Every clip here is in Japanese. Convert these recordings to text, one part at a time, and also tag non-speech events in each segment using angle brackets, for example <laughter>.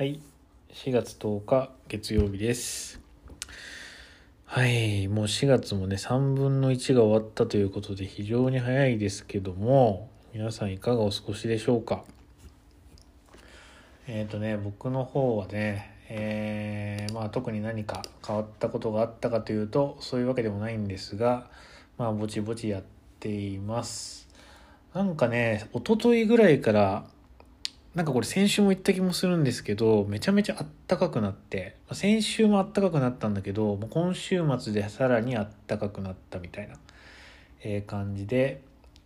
はい、4月10日月曜日です。はい、もう4月もね、3分の1が終わったということで非常に早いですけども、皆さんいかがお過ごしでしょうか？えっ、とね、僕の方はね、えーまあ特に何か変わったことがあったかというと、そういうわけでもないんですが、まあぼちぼちやっています。なんかね、一昨日ぐらいから、なんかこれ先週も言った気もするんですけど、めちゃめちゃあったかくなって、先週もあったかくなったんだけど、もう今週末でさらにあったかくなったみたいな、えー感じで、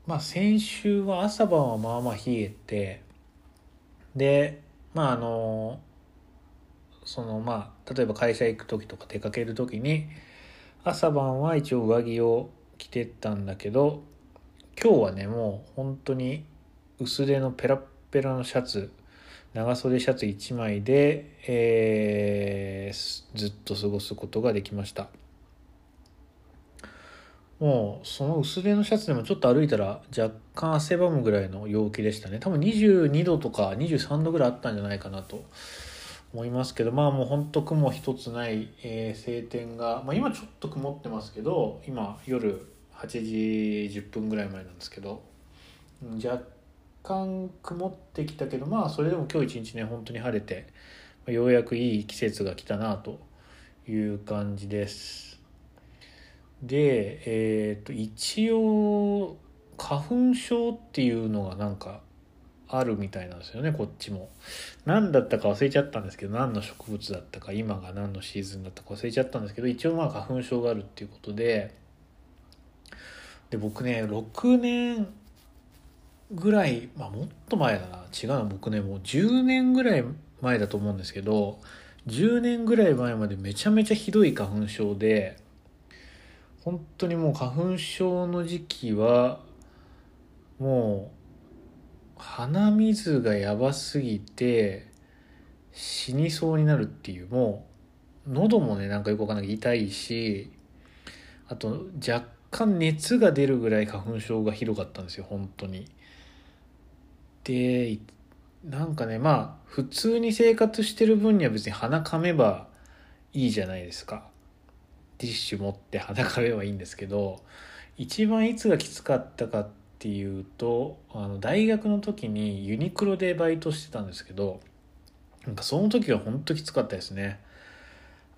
まあ先週は朝晩はまあまあ冷えて、で、まああの、そのまあ、例えば会社行く時とか出かける時に、朝晩は一応上着を着てったんだけど、今日はね、もう本当に薄手のペラッペラのシャツ、長袖シャツ1枚で、えーずっと過ごすことができました。もうその薄手のシャツでもちょっと歩いたら若干汗ばむぐらいの陽気でしたね。多分22度とか23度ぐらいあったんじゃないかなと思いますけど、まあもうほんと雲一つない、えー晴天が、まあ今ちょっと曇ってますけど、今夜8時10分ぐらい前なんですけど、若干曇ってきたけど、まあそれでも今日一日ね、本当に晴れて、ようやくいい季節が来たなという感じです。で、えっ、と、一応、花粉症っていうのがなんかあるみたいなんですよね、こっちも。何だったか忘れちゃったんですけど、何の植物だったか、今が何のシーズンだったか忘れちゃったんですけど、一応まあ花粉症があるっていうことで、で、僕ね、6年ぐらい、まあもっと前だな、違うな、僕ね、もう10年ぐらい前だと思うんですけど、10年ぐらい前までめちゃめちゃひどい花粉症で、本当にもう花粉症の時期は、もう、鼻水がやばすぎて、死にそうになるっていう、もう、喉もね、なんかよくわかんない痛いし、あと、若干熱が出るぐらい花粉症がひどかったんですよ、本当に。で、なんかね、まあ、普通に生活してる分には別に鼻かめばいいじゃないですか。ティッシュ持って鼻かめばいいんですけど、一番いつがきつかったかっていうと、あの、大学の時にユニクロでバイトしてたんですけど、なんかその時は本当きつかったですね。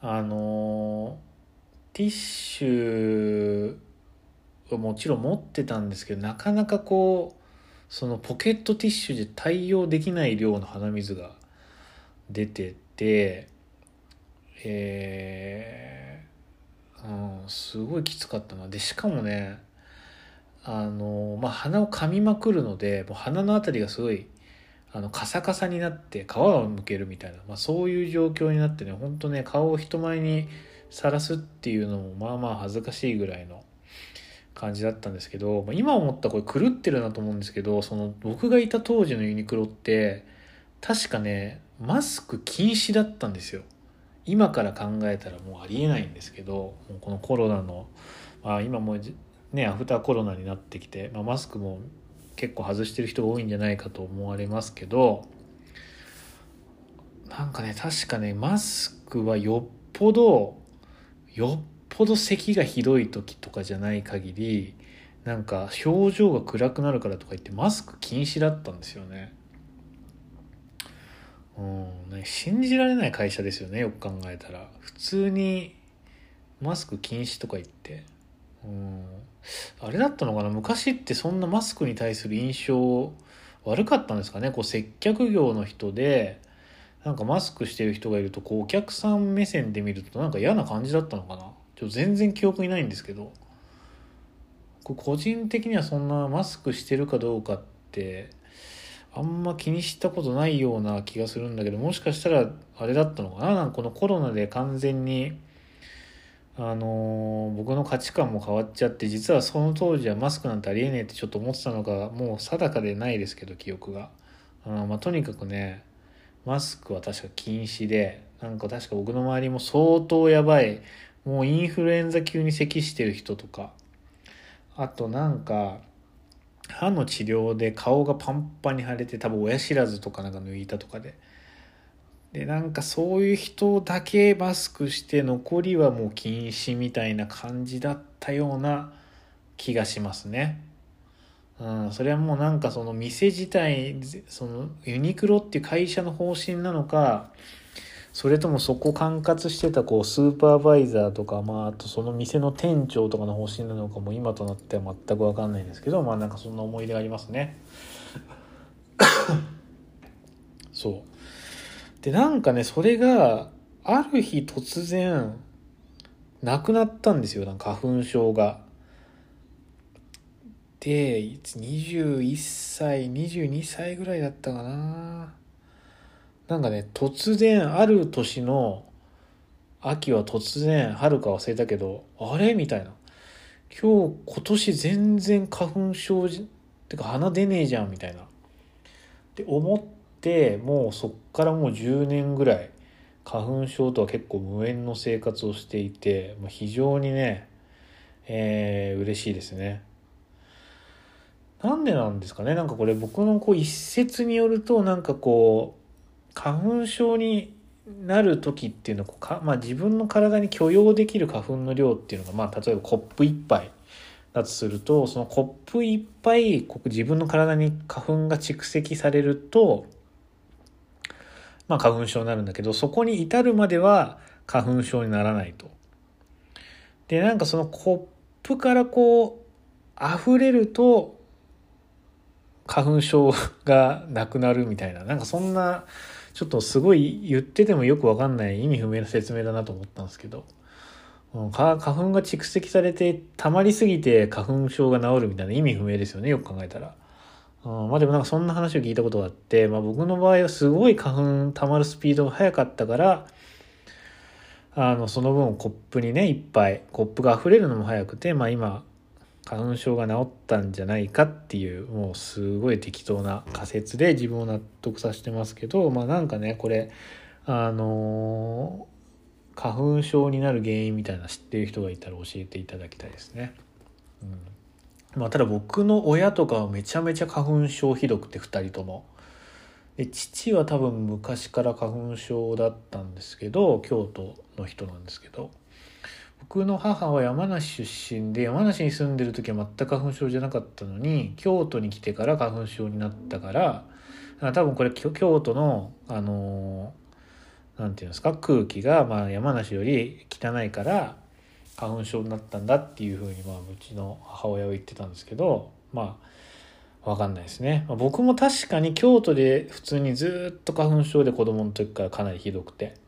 あの、ティッシュはもちろん持ってたんですけど、なかなかこう、そのポケットティッシュで対応できない量の鼻水が出てて、えー、うん、すごいきつかったな。で、しかもね、あの、まあ、鼻を噛みまくるので、もう鼻のあたりがすごい、あの、カサカサになって皮をむけるみたいな、まあ、そういう状況になってね、ほんとね、顔を人前にさらすっていうのも、まあまあ恥ずかしいぐらいの感じだったんですけど、まあ、今思ったこれ狂ってるなと思うんですけど、その僕がいた当時のユニクロって、確かね、マスク禁止だったんですよ。今から考えたらもうありえないんですけど、もうこのコロナの、まあ今もうね、アフターコロナになってきて、まあ、マスクも結構外してる人多いんじゃないかと思われますけど、なんかね、確かね、マスクはよっぽど、よっぽど咳がひどい時とかじゃない限り、なんか表情が暗くなるからとか言ってマスク禁止だったんですよね。うん、ね信じられない会社ですよね、よく考えたら。普通にマスク禁止とか言って。うん、あれだったのかな？昔ってそんなマスクに対する印象悪かったんですかね？こう接客業の人で、なんかマスクしてる人がいると、こうお客さん目線で見るとなんか嫌な感じだったのかな？ちょ全然記憶にないんですけど。個人的にはそんなマスクしてるかどうかって、あんま気にしたことないような気がするんだけど、もしかしたらあれだったのかな？なんかこのコロナで完全に、あの僕の価値観も変わっちゃって、実はその当時はマスクなんてありえねえってちょっと思ってたのが、もう定かでないですけど、記憶が。うんまあ、とにかくね、マスクは確か禁止で、なんか確か僕の周りも相当やばい、もうインフルエンザ級に咳してる人とか、あとなんか、歯の治療で顔がパンパンに腫れて多分親知らずとかなんか抜いたとかででなんかそういう人だけマスクして残りはもう禁止みたいな感じだったような気がしますね。うん、それはもうなんかその店自体そのユニクロっていう会社の方針なのかそれともそこ管轄してたこうスーパーバイザーとか、まあ、あとその店の店長とかの方針なのかも今となっては全く分かんないんですけどまあなんかそんな思い出がありますね。<coughs> そうでなんかねそれがある日突然なくなったんですよなんか花粉症が。で21歳22歳ぐらいだったかななんかね突然ある年の秋は突然春か忘れたけどあれみたいな。今日今年全然花粉症ってか鼻出ねえじゃんみたいな。って思ってもうそっからもう10年ぐらい花粉症とは結構無縁の生活をしていて非常にねえー、嬉しいですね。なんでなんですかね。なんかこれ僕のこう一説によるとなんかこう花粉症になる時っていうのか、まあ、自分の体に許容できる花粉の量っていうのが、まあ、例えばコップ1杯だとするとそのコップ1杯自分の体に花粉が蓄積されると、まあ、花粉症になるんだけどそこに至るまでは花粉症にならないと。でなんかそのコップからこう溢れると花粉症がなくなるみたいななんかそんなちょっとすごい言っててもよくわかんない意味不明な説明だなと思ったんですけど、花粉が蓄積されて溜まりすぎて花粉症が治るみたいな意味不明ですよねよく考えたら。うん、まあでもなんかそんな話を聞いたことがあって、まあ、僕の場合はすごい花粉溜まるスピードが速かったからあのその分コップにねいっぱいコップが溢れるのも早くて、まあ、今花粉症が治ったんじゃないかっていうもうすごい適当な仮説で自分を納得させてますけどまあなんかねこれあのー、花粉症になる原因みたいな知ってる人がいたら教えていただきたいですね。うんまあ、ただ僕の親とかはめちゃめちゃ花粉症ひどくて2人とも。で父は多分昔から花粉症だったんですけど京都の人なんですけど僕の母は山梨出身で山梨に住んでる時は全く花粉症じゃなかったのに京都に来てから花粉症になったから多分これ京都のあの何て言うんですか空気がまあ山梨より汚いから花粉症になったんだっていうふうにまあうちの母親は言ってたんですけどまあ分かんないですね、僕も確かに京都で普通にずっと花粉症で子供の時からかなりひどくて。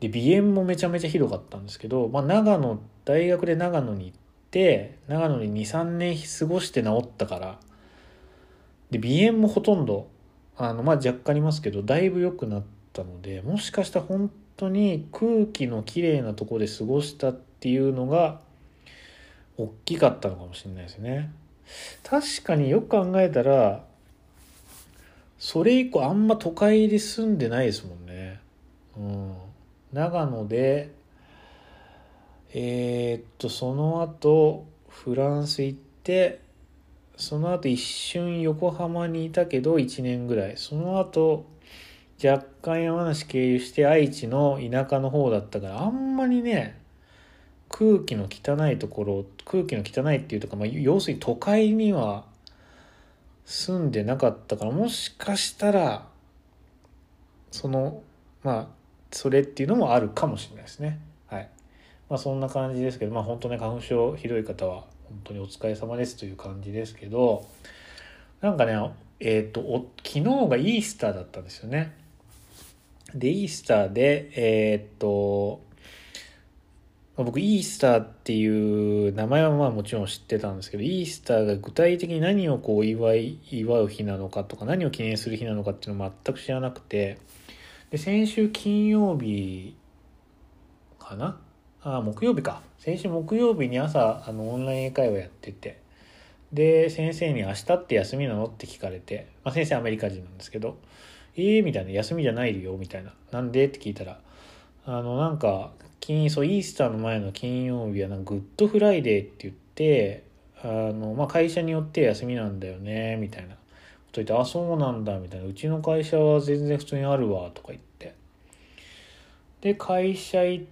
で鼻炎もめちゃめちゃひどかったんですけど、まあ、長野大学で長野に行って長野に23年過ごして治ったからで鼻炎もほとんどあのまあ若干ありますけどだいぶ良くなったのでもしかしたら本当に空気のきれいなとこで過ごしたっていうのが大きかったのかもしれないですね。確かによく考えたらそれ以降あんま都会で住んでないですもんね。うん長野でえー、っとその後フランス行ってその後一瞬横浜にいたけど1年ぐらい。その後若干山梨経由して愛知の田舎の方だったからあんまりね空気の汚いところ空気の汚いっていうとか、まあ、要するに都会には住んでなかったからもしかしたらそのまあそれっていうのもあるかもしれないですね。はい。まあそんな感じですけど、まあ本当ね、花粉症ひどい方は本当にお疲れ様ですという感じですけど、なんかね、えっ、ー、と昨日がイースターだったんですよね。で、イースターで、えっ、ー、と、僕イースターっていう名前はまあもちろん知ってたんですけどイースターが具体的に何をこう祝い祝う日なのかとか何を記念する日なのかっていうのを全く知らなくてで先週金曜日かな？あ木曜日か。先週木曜日に朝あのオンライン英会話やってて。で先生に「明日って休みなの?」って聞かれて、まあ、先生アメリカ人なんですけど「ええー、みたいな「休みじゃないよ」みたいな「なんで?」って聞いたらあのなんか金そうイースターの前の金曜日はなんかグッドフライデーって言ってあの、まあ、会社によって休みなんだよねみたいな。と言って「あそうなんだ」みたいな「うちの会社は全然普通にあるわ」とか言って。で会社行っ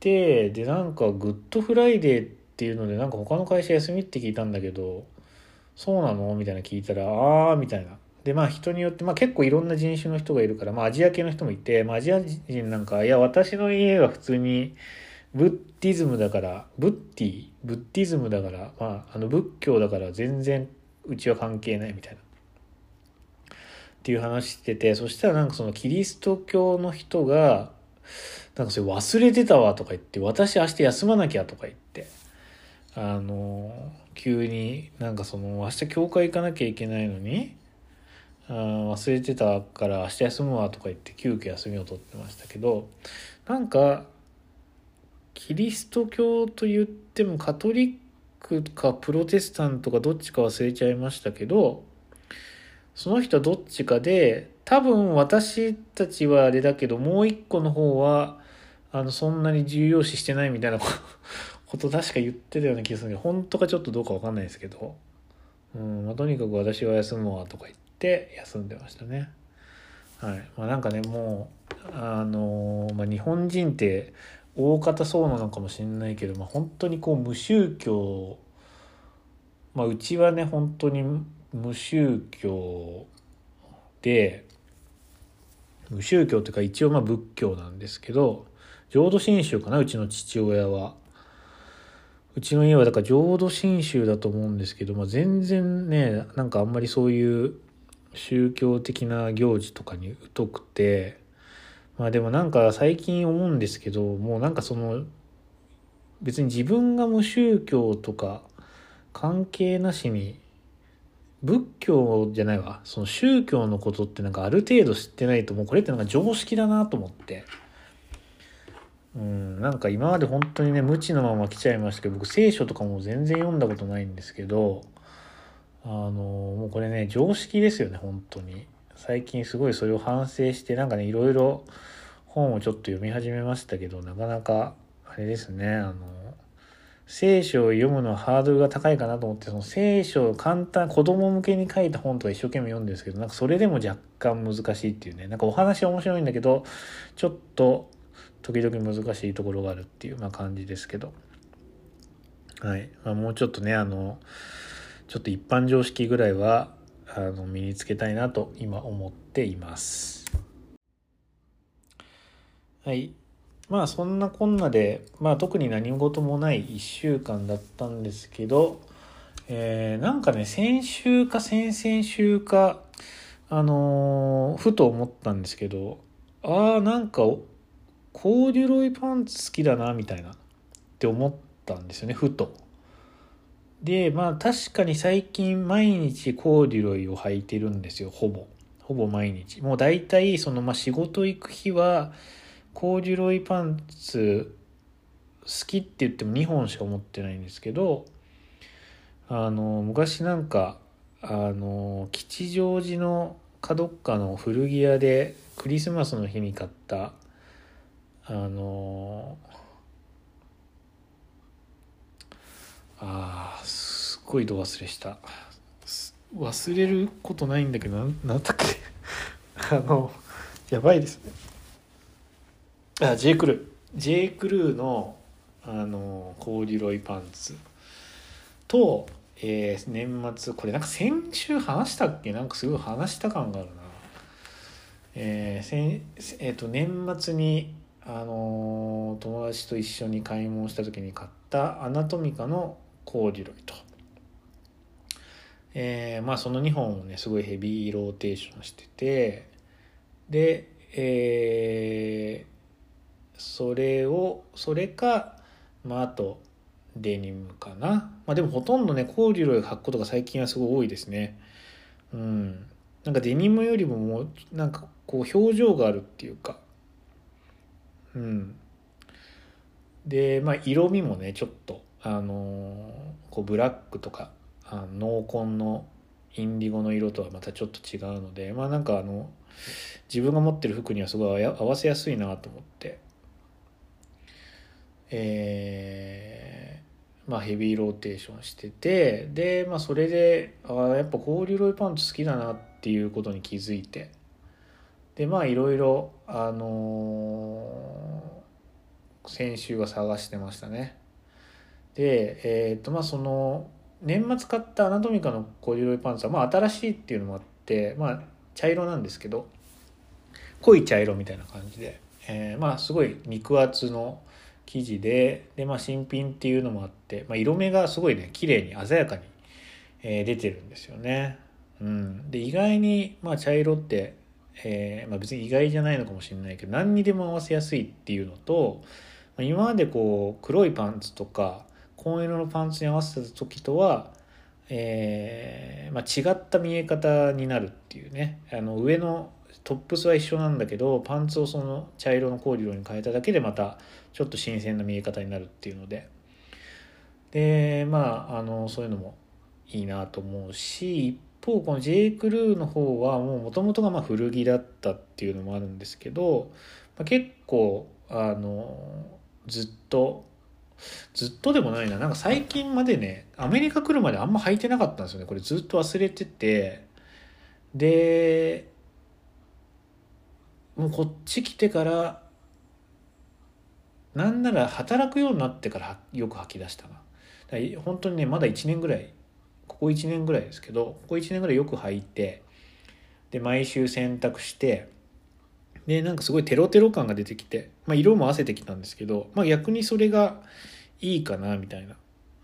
てでなんかグッドフライデーっていうのでなんか他の会社休みって聞いたんだけどそうなの？みたいな聞いたらああみたいな。でまあ人によって、まあ、結構いろんな人種の人がいるから、まあ、アジア系の人もいて、まあ、アジア人なんかいや私の家は普通にブッディズムだからブッティ？ブッディズムだから、まあ、あの仏教だから全然うちは関係ないみたいな。っていう話しててそしたらなんかそのキリスト教の人がなんかそれ忘れてたわとか言って私明日休まなきゃとか言ってあの急になんかその明日教会行かなきゃいけないのにあ忘れてたから明日休むわとか言って急遽休みを取ってましたけどなんかキリスト教と言ってもカトリックかプロテスタントかどっちか忘れちゃいましたけどその人はどっちかで多分私たちはあれだけどもう一個の方はあのそんなに重要視してないみたいな <laughs> こと確か言ってたような気がするけど本当かちょっとどうか分かんないですけど、うんまあ、とにかく私は休むわとか言って休んでましたね。はいまあ、なんかねもうあのまあ、日本人って大方そうなのかもしれないけど、まあ、本当にこう無宗教、まあ、うちはね本当に無宗教で無宗教というか一応まあ仏教なんですけど浄土真宗かなうちの父親は。うちの家はだから浄土真宗だと思うんですけど、まあ、全然ねなんかあんまりそういう宗教的な行事とかに疎くてまあでもなんか最近思うんですけどもうなんかその別に自分が無宗教とか関係なしに仏教じゃないわ。その宗教のことってなんかある程度知ってないともうこれってなんか常識だなと思って。うんなんか今まで本当にね無知のまま来ちゃいましたけど僕聖書とかも全然読んだことないんですけどあのもうこれね常識ですよね本当に。最近すごいそれを反省してなんかねいろいろ本をちょっと読み始めましたけどなかなかあれですねあの聖書を読むのはハードルが高いかなと思ってその聖書を簡単子供向けに書いた本とか一生懸命読んでるんですけどなんかそれでも若干難しいっていうねなんかお話面白いんだけどちょっと時々難しいところがあるっていう、まあ、感じですけどはい、まあ、もうちょっとねあのちょっと一般常識ぐらいはあの身につけたいなと今思っています。はい。まあそんなこんなで、まあ特に何事もない1週間だったんですけど、えー、なんかね、先週か先々週か、あのー、ふと思ったんですけど、ああ、なんか、コーデュロイパンツ好きだな、みたいな、って思ったんですよね、ふと。でまあ確かに最近毎日コーデュロイを履いてるんですよほぼほぼ毎日もう大体そのまあ仕事行く日はコーデュロイパンツ好きって言っても2本しか持ってないんですけどあの昔なんかあの吉祥寺の角っかの古着屋でクリスマスの日に買ったあのああすっごい度忘れした。忘れることないんだけどなんなんだっけ。<laughs> あのやばいですね。あ J. クルー J. クルーのあのコーデュロイパンツと、えー、年末これなんか先週話したっけ？なんかすごい話した感があるなえーせえーと、年末に、あのー、友達と一緒に買い物した時に買ったアナトミカのコーデュロイと。えー、まあその2本をねすごいヘビーローテーションしててで、えー、それをそれかまああとデニムかな。まあでもほとんどねコーデュロイ履くことが最近はすごい多いですね。うん。なんかデニムよりももうなんかこう表情があるっていうか。うん。でまあ色味もねちょっとあのこうブラックとかあ濃紺のインディゴの色とはまたちょっと違うのでまあなんかあの自分が持ってる服にはすごい合わせやすいなと思って。えー、まあヘビーローテーションしててでまあそれであやっぱコーデュロイパンツ好きだなっていうことに気づいて。でまあいろいろあの先週は探してましたね。でえっ、とまあその年末買ったアナトミカのコーデュロイパンツはまあ新しいっていうのもあってまあ茶色なんですけど濃い茶色みたいな感じで、えー、まあすごい肉厚の生地でで、まあ、新品っていうのもあって、まあ、色目がすごいね綺麗に鮮やかに、えー、出てるんですよね。うん、で意外に、まあ、茶色って、えーまあ、別に意外じゃないのかもしれないけど何にでも合わせやすいっていうのと、まあ、今までこう黒いパンツとか紺色のパンツに合わせた時とは、えーま、違った見え方になるっていうねあの上のトップスは一緒なんだけどパンツをその茶色のコーデュロイに変えただけでまたちょっと新鮮な見え方になるっていうので。でまああのそういうのもいいなと思うし一方この J. クルーの方はもうもともとがま古着だったっていうのもあるんですけど、まあ、結構あのずっとずっとでもないな。なんか最近までねアメリカ来るまであんま履いてなかったんですよね。これずっと忘れてて。でもうこっち来てからなんなら働くようになってからよく吐き出したな。本当にねまだ1年ぐらいここ1年ぐらいですけどここ1年ぐらいよく履いてで毎週洗濯してでなんかすごいテロテロ感が出てきて、まあ、色も合わせてきたんですけど、まあ、逆にそれがいいかなみたいな、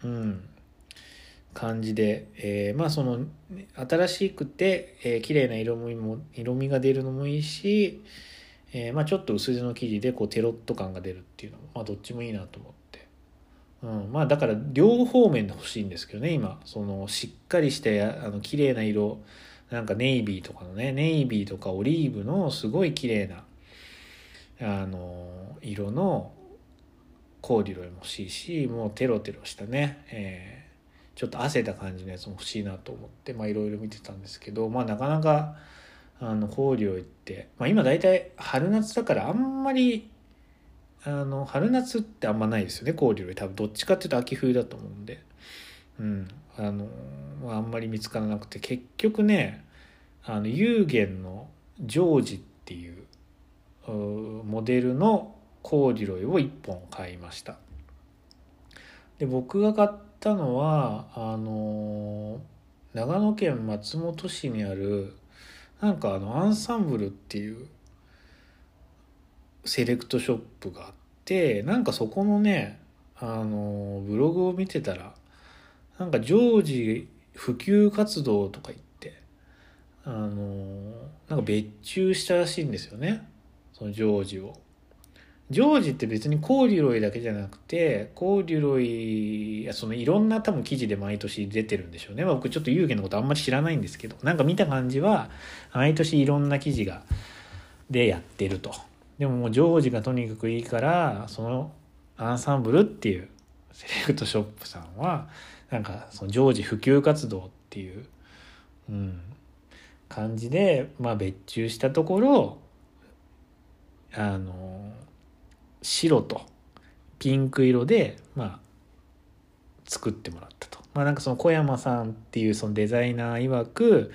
うん、感じで、えー、まあその新しくて、えー、綺麗な色味も色味が出るのもいいし、えー、まあちょっと薄手の生地でこうテロッと感が出るっていうのも、まあ、どっちもいいなと思って、うん、まあだから両方面で欲しいんですけどね今。そのしっかりしてあの綺麗な色なんかネイビーとかのねネイビーとかオリーブのすごい綺麗なあの色のコーデュロイも欲しいしもうテロテロしたね、えー、ちょっと汗た感じのやつも欲しいなと思っていろいろ見てたんですけどまあなかなかあのコーデュロイって、まあ、今大体春夏だからあんまりあの春夏ってあんまないですよねコーデュロイ多分どっちかっていうと秋冬だと思うんで。うんあのあんまり見つからなくて結局ねあの有限のジョージっていうモデルのコーデュロイを1本買いました。で僕が買ったのはあの長野県松本市にあるなんかあのアンサンブルっていうセレクトショップがあってなんかそこのねあのブログを見てたらなんか常時普及活動とか言ってあのなんか別注したらしいんですよねそのジョージを。ジョージって別にコーデュロイだけじゃなくてコーデュロイそのいろんな多分記事で毎年出てるんでしょうね、まあ、僕ちょっと遊戯のことあんまり知らないんですけど。なんか見た感じは毎年いろんな記事がでやってると。でももうジョージがとにかくいいからそのアンサンブルっていうセレクトショップさんはなんかそのジョージ普及活動っていう、うん、感じで、まあ、別注したところあの白とピンク色で、まあ、作ってもらったと。まあなんかその小山さんっていうそのデザイナー曰く、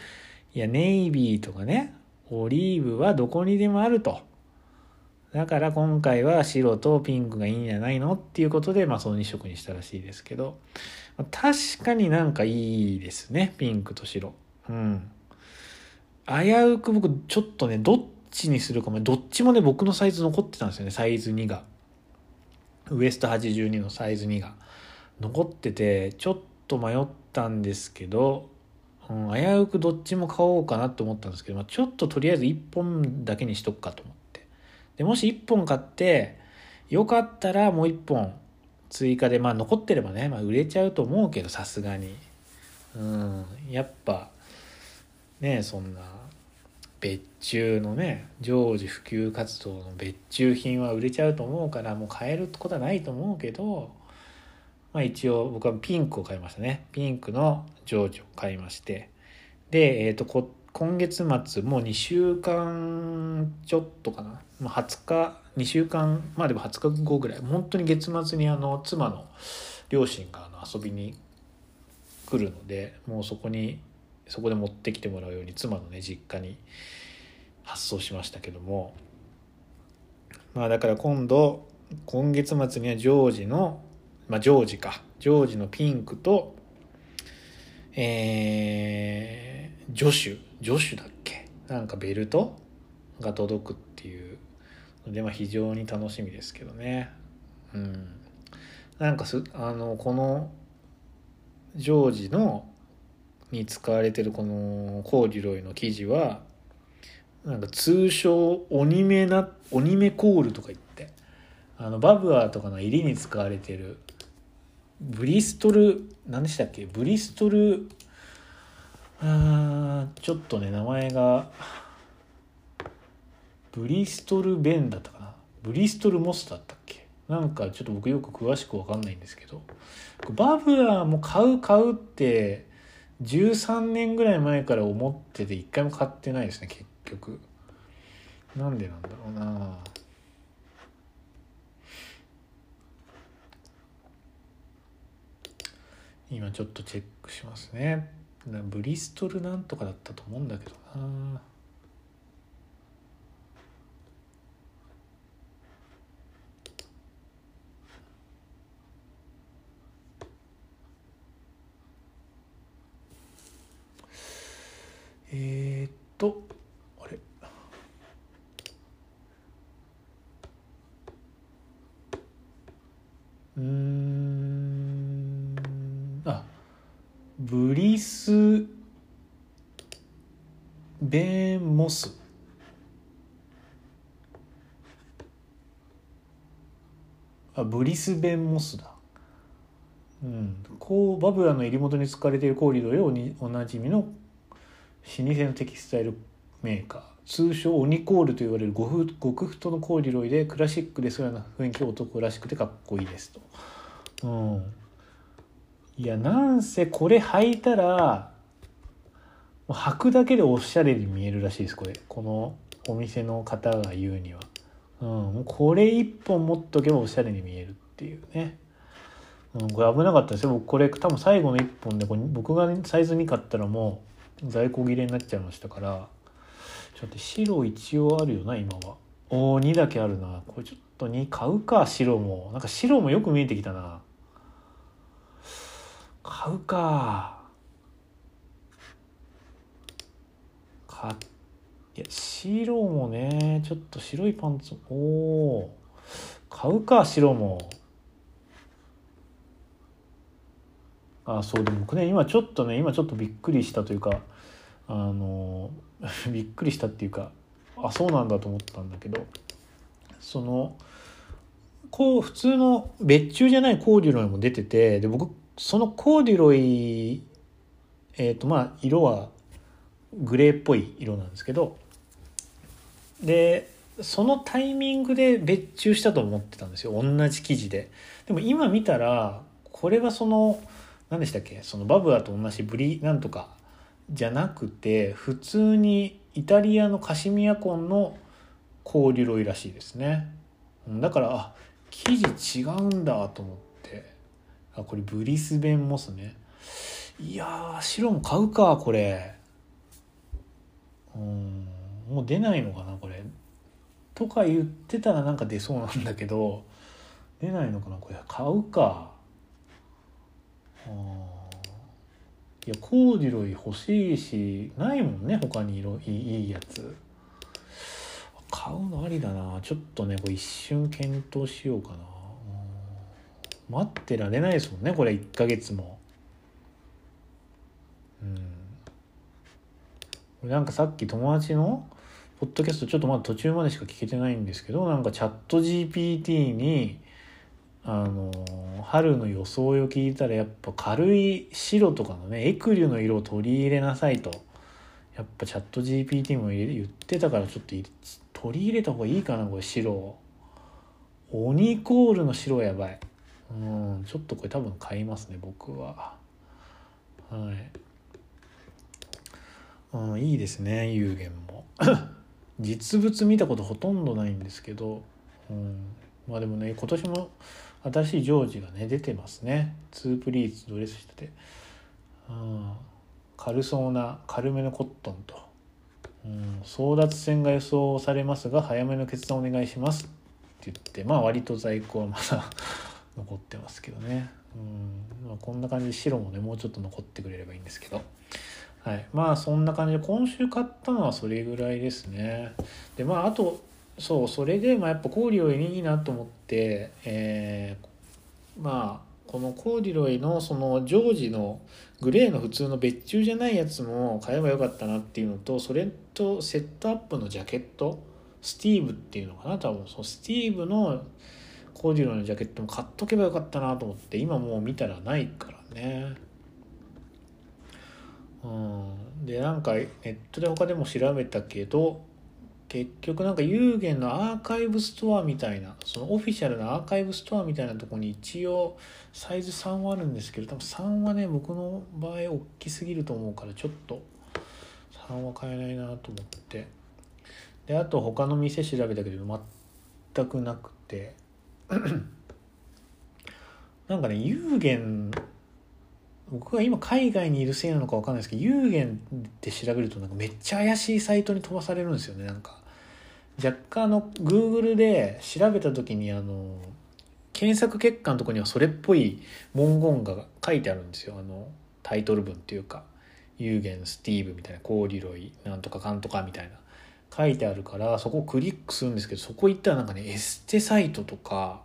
いや、ネイビーとかね、オリーブはどこにでもあると。だから今回は白とピンクがいいんじゃないのっていうことで、まあその2色にしたらしいですけど、確かになんかいいですね、ピンクと白。うん。危うく僕ちょっとね、どっちにするかも。どっちもね僕のサイズ残ってたんですよね。サイズ2が。ウエスト82のサイズ2が。残っててちょっと迷ったんですけど、うん、危うくどっちも買おうかなと思ったんですけど、まあ、ちょっととりあえず1本だけにしとくかと思って。でもし1本買ってよかったらもう1本追加でまあ残ってればね、まあ、売れちゃうと思うけどさすがに。うんやっぱねそんな別注のね常時普及活動の別注品は売れちゃうと思うからもう買えることはないと思うけどまあ一応僕はピンクを買いましたね。ピンクの常時を買いまして。でえっ、ー、と今月末もう2週間ちょっとかな。もう20日2週間まあでも20日後ぐらい。本当に月末にあの妻の両親があの遊びに来るのでもうそこにそこで持ってきてもらうように妻のね実家に発送しましたけども。まあだから今度今月末にはジョージのまあジョージか。ジョージのピンクとえー、ジョシュジョシュだっけ？なんかベルトが届くっていうので、まあ、非常に楽しみですけどね。うん。なんかすあのこのジョージのに使われてるこのコーデュロイの生地はなんか通称鬼目な鬼目コールとか言ってあのバブアーとかの入りに使われてるブリストル何でしたっけ？ブリストルあちょっとね名前がブリストル・ベンだったかな？ブリストル・モスだったっけ？なんかちょっと僕よく詳しく分かんないんですけどバブアーも買う買うって13年ぐらい前から思ってて一回も買ってないですね結局。なんでなんだろうな。今ちょっとチェックしますね。ブリストルなんとかだったと思うんだけどな。えー、っとあれ？うんあブリスベンモス。あブリスベンモスだ。うん。こうバブラの入り元に使われているコーリドへおにおなじみの老舗のテキスタイルメーカー通称オニコールと言われる極太のコーデュロイでクラシックでそうな雰囲気男らしくてかっこいいですと。うん、いやなんせこれ履いたら履くだけでおしゃれに見えるらしいですこれこのお店の方が言うには。うん、もうこれ一本持っとけばおしゃれに見えるっていうね。うん、これ危なかったですよ僕これ多分最後の1本でこれ僕がサイズ2買ったらもう在庫切れになっちゃいましたからちょっと白一応あるよな今は。おお2だけあるな。これちょっと2買うか白も。なんか白もよく見えてきたな。買うか。買いや白もねちょっと白いパンツおお買うか白も。あそうでも僕ね今ちょっとね今ちょっとびっくりしたというかあの <laughs> びっくりしたっていうかあそうなんだと思ったんだけどそのこう普通の別注じゃないコーデュロイも出ててで僕そのコーデュロイえっ、とまあ色はグレーっぽい色なんですけどでそのタイミングで別注したと思ってたんですよ。同じ生地で。でも今見たらこれがその何でしたっけ？そのバブアと同じブリなんとかじゃなくて普通にイタリアのカシミヤコンのコーデュロイらしいですね。だからあ生地違うんだと思って。あこれブリスベンモスね。いや白も買うかこれ。うんもう出ないのかなこれ。とか言ってたらなんか出そうなんだけど出ないのかなこれ。買うか。いやコーデュロイ欲しいしないもんね他に色いいいいやつ。買うのありだな。ちょっとねこれ一瞬検討しようかな。待ってられないですもんねこれ1ヶ月も。うん。なんかさっき友達のポッドキャストちょっとまだ途中までしか聞けてないんですけどなんかチャット GPT にあの春の装いを聞いたらやっぱ軽い白とかのねエクリュの色を取り入れなさいと。やっぱチャット GPT も言ってたからちょっと取り入れた方がいいかなこれ白鬼コールの白やばい。うんちょっとこれ多分買いますね僕は。はい。うんいいですね有限も。<laughs> 実物見たことほとんどないんですけど、うん、まあでもね今年も新しいジョージがね出てますね。ツープリーツドレスしてて、うん、軽そうな軽めのコットンと、うん、争奪戦が予想されますが早めの決断お願いしますって言ってまあ割と在庫はまだ <laughs> 残ってますけどね。うん、まあ、こんな感じで白もねもうちょっと残ってくれればいいんですけど。はい。まあそんな感じで今週買ったのはそれぐらいですね。でまああとそうそれでまあやっぱコーディロイいいなと思ってえー、まあこのコーディロイのそのジョージのグレーの普通の別注じゃないやつも買えばよかったなっていうのとそれとセットアップのジャケットスティーブっていうのかな多分。そのスティーブのコーディロイのジャケットも買っとけばよかったなと思って今もう見たらないからね。うん。でなんかネットで他でも調べたけど結局なんか有限のアーカイブストアみたいなそのオフィシャルなアーカイブストアみたいなとこに一応サイズ3はあるんですけど多分3はね僕の場合大きすぎると思うからちょっと3は買えないなと思って。であと他の店調べたけど全くなくて。<clears throat> なんかね有限僕が今海外にいるせいなのか分かんないですけど有限って調べるとなんかめっちゃ怪しいサイトに飛ばされるんですよねなんか。若干あの Google で調べた時にあの検索結果のとこにはそれっぽい文言が書いてあるんですよ。あのタイトル文っていうか有限スティーブみたいなコーディロイなんとかかんとかみたいな。書いてあるからそこをクリックするんですけどそこ行ったらなんかねエステサイトとか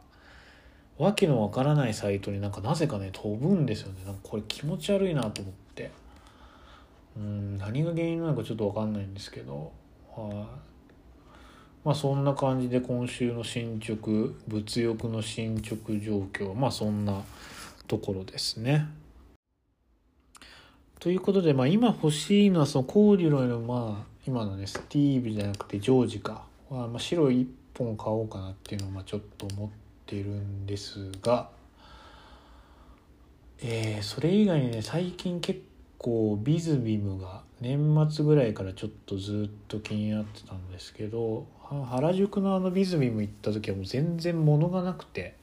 わけのわからないサイトになんかなぜかね飛ぶんですよね。なんかこれ気持ち悪いなと思って。うん何が原因なのかちょっとわかんないんですけど。はいまあそんな感じで今週の進捗物欲の進捗状況まあそんなところですね。ということで、まあ、今欲しいのはそのコーデュロイのまあ今のねスティーブじゃなくてジョージか、まあ、白1本買おうかなっていうのをまあちょっと思ってるんですが、えー、それ以外にね最近結構ビズビムが年末ぐらいからちょっとずっと気になってたんですけど原宿のあのビズビム行った時はもう全然物がなくて。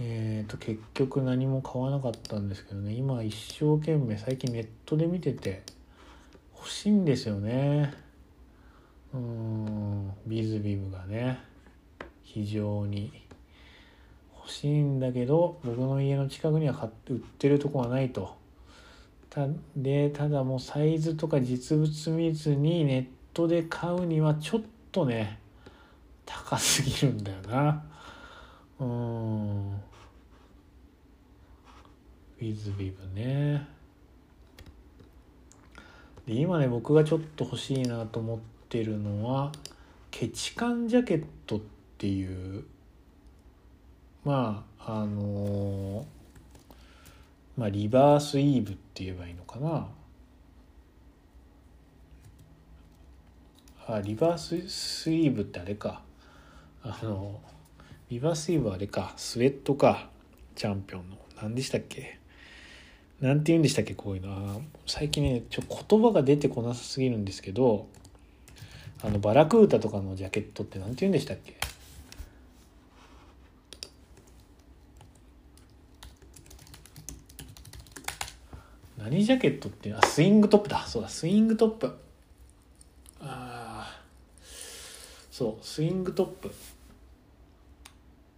えーと、結局何も買わなかったんですけどね。今一生懸命最近ネットで見てて欲しいんですよね。うんビズビムがね。非常に欲しいんだけど僕の家の近くには買って売ってるとこはないと。たでただもうサイズとか実物見ずにネットで買うにはちょっとね高すぎるんだよな。うん。ウィズビブね。で今ね僕がちょっと欲しいなと思ってるのはケチカンジャケットっていうまああのー、まあリバースイーブって言えばいいのかな。あリバーススイーブってあれか。あのリバースイーブはあれか。スウェットか。チャンピオンの。何でしたっけ？なんて言うんでしたっけ？こういうの。は最近ねちょ言葉が出てこなさすぎるんですけどあのバラクータとかのジャケットって何て言うんでしたっけ？何ジャケットってあスイングトップだ。そうだスイングトップああそうスイングトップ。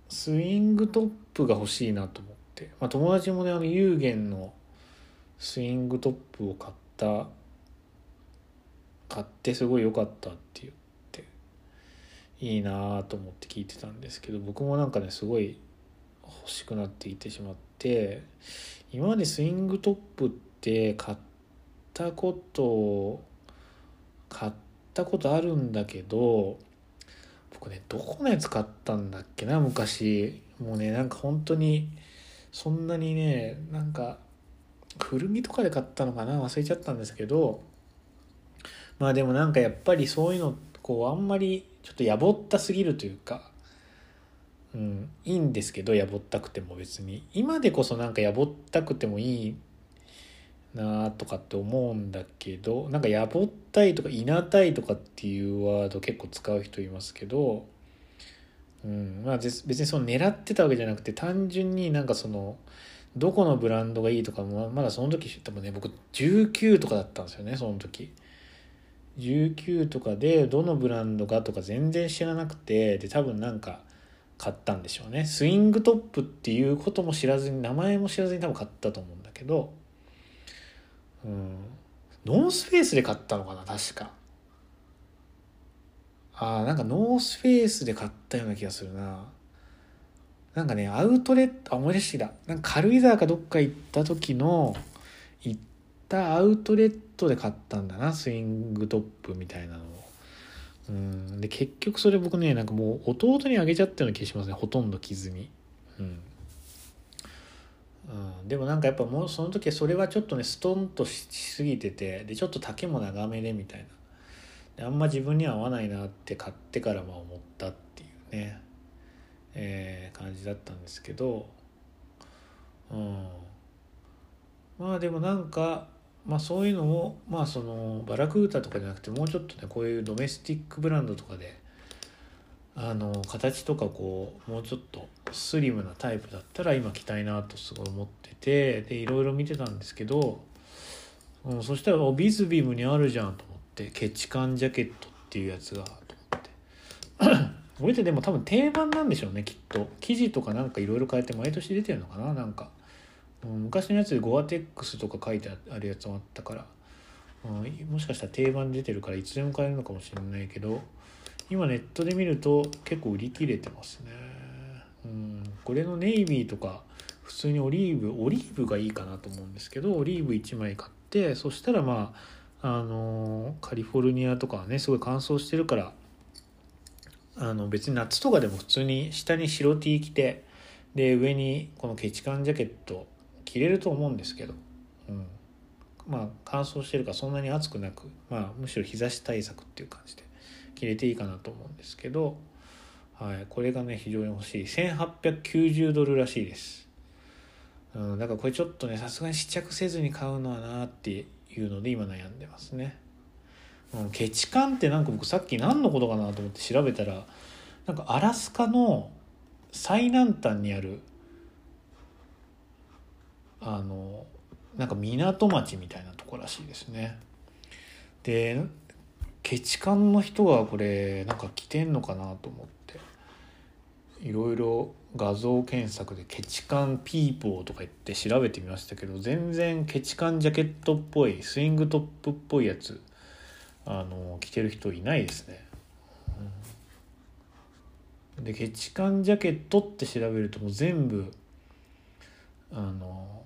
スイングトップが欲しいなと思って、まあ、友達もねあの有限のスイングトップを買った買ってすごい良かったって言っていいなと思って聞いてたんですけど僕もなんかねすごい欲しくなっていてしまって今までスイングトップって買ったこと買ったことあるんだけど僕ねどこのやつ買ったんだっけな昔。もうねなんか本当にそんなにねなんか古着とかで買ったのかな忘れちゃったんですけど。まあでもなんかやっぱりそういうのこうあんまりちょっとやぼったすぎるというか。うん、いいんですけどやぼったくても別に。今でこそなんかやぼったくてもいいなとかって思うんだけどなんかやぼったいとかいなたいとかっていうワード結構使う人いますけど、うんまあ、別にその狙ってたわけじゃなくて単純になんかそのどこのブランドがいいとかもまだその時多分ね僕19とかだったんですよねその時。19とかでどのブランドかとか全然知らなくてで多分なんか買ったんでしょうね。スイングトップっていうことも知らずに名前も知らずに多分買ったと思うんだけどうん。ノースフェイスで買ったのかな確か。ああなんかノースフェイスで買ったような気がするな。なんかねアウトレットあ思い出してきた。なんか軽井沢かどっか行った時の行ったアウトレットで買ったんだなスイングトップみたいなのを。うん。で結局それ僕ねなんかもう弟にあげちゃったような気がしますねほとんど着ずに。うん。うん、でもなんかやっぱもうその時はそれはちょっとねストンとしすぎててでちょっと丈も長めでみたいな。であんま自分には合わないなって買ってからまあ思ったっていうね、えー、感じだったんですけど、うん、まあでもなんか、まあ、そういうのをまあそのバラクータとかじゃなくてもうちょっとねこういうドメスティックブランドとかであの形とかこうもうちょっとスリムなタイプだったら今着たいなとすごい思っててでいろいろ見てたんですけど、うん、そしたらビズビームにあるじゃんと思ってケチカンジャケットっていうやつがと思って。<clears throat> これってでも多分定番なんでしょうねきっと。生地とかなんかいろいろ変えて毎年出てるのかななんか、うん、昔のやつでゴアテックスとか書いてあるやつもあったから、うん、もしかしたら定番出てるからいつでも買えるのかもしれないけど。今ネットで見ると結構売り切れてますね。うん。これのネイビーとか普通にオリーブオリーブがいいかなと思うんですけどオリーブ1枚買ってそしたらまああのカリフォルニアとかはねすごい乾燥してるからあの別に夏とかでも普通に下に白 T 着てで上にこのケチカンジャケット着れると思うんですけど、うん、まあ乾燥してるからそんなに暑くなく、まあ、むしろ日差し対策っていう感じで。着れていいかなと思うんですけど、はい、これがね非常に欲しい。1890ドルらしいです、うん、だからこれちょっとねさすがに試着せずに買うのはなっていうので今悩んでますね、うん、ケチカンってなんか僕さっき何のことかなと思って調べたらなんかアラスカの最南端にあるあのなんか港町みたいなとこらしいですね。でケチカンの人がこれなんか着てんのかなと思っていろいろ画像検索でケチカンピーポーとか言って調べてみましたけど全然ケチカンジャケットっぽいスイングトップっぽいやつあの着てる人いないですね。でケチカンジャケットって調べるともう全部あの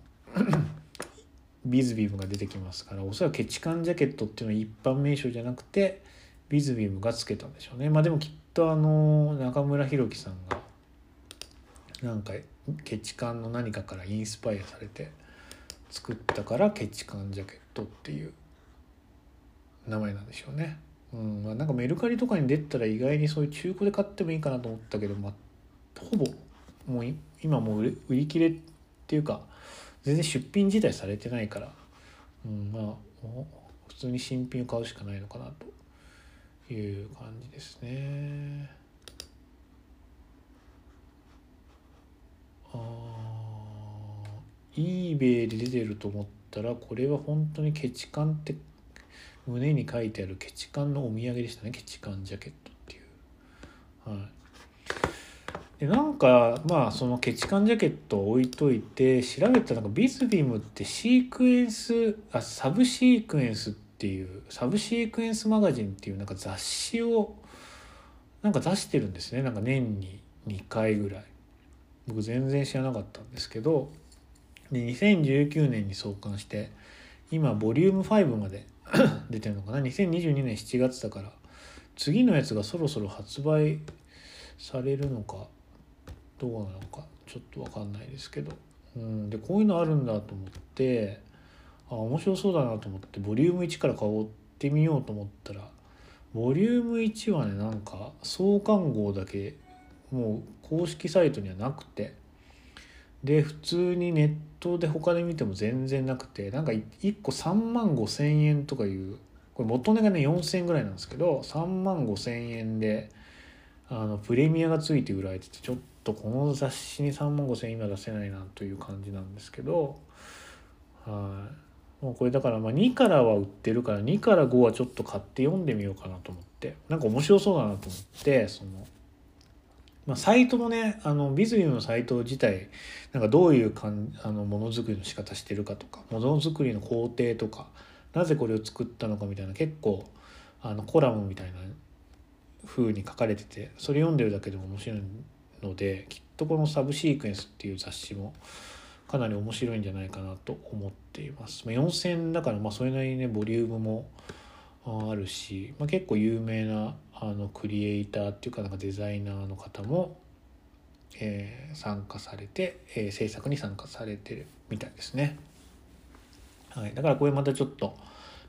ビズビームが出てきますからおそらくケチカンジャケットっていうのは一般名称じゃなくてビズビームがつけたんでしょうねまあでもきっとあの中村弘樹さんがなんかケチカンの何かからインスパイアされて作ったからケチカンジャケットっていう名前なんでしょうね。うんまあ、なんかメルカリとかに出たら意外にそういう中古で買ってもいいかなと思ったけど、まあ、ほぼもう今もう売り切れっていうか全然出品自体されてないから、うん、まあ普通に新品を買うしかないのかなという感じですね。あ eBay で出てると思ったらこれは本当にケチカンって胸に書いてあるケチカンのお土産でしたねケチカンジャケットっていう。はいでなんかまあそのケチカンジャケットを置いといて調べたらなんかビズビムってシークエンスあサブシークエンスっていうサブシークエンスマガジンっていうなんか雑誌をなんか出してるんですね。なんか年に2回ぐらい。僕全然知らなかったんですけど。で2019年に創刊して今ボリューム5まで <clears throat> 出てるのかな。2022年7月だから次のやつがそろそろ発売されるのか。どうなのかちょっと分かんないですけど、うん、でこういうのあるんだと思ってあ面白そうだなと思ってボリューム1から買おうってみようと思ったらボリューム1はねなんか創刊号だけもう公式サイトにはなくてで普通にネットで他で見ても全然なくてなんか1個3万5千円とかいうこれ元値がね4,000円ぐらいなんですけど3万5千円であのプレミアがついて売られててちょっとこの雑誌に3万5,000円今出せないなという感じなんですけどはい。もうこれだからまあ2からは売ってるから2から5はちょっと買って読んでみようかなと思って。なんか面白そうだなと思ってその、まあ、サイトもねあのビズリのサイト自体なんかどういうかんあのものづくりの仕方してるかとかものづくりの工程とかなぜこれを作ったのかみたいな結構あのコラムみたいな風に書かれててそれ読んでるだけでも面白いのできっとこの「サブシークエンス」っていう雑誌もかなり面白いんじゃないかなと思っています。まあ、4000だからまあそれなりにねボリュームもあるし、まあ、結構有名なあのクリエイターっていうかなんかデザイナーの方も、えー、参加されて、えー、制作に参加されてるみたいですね。はい、だからこれまたちょっと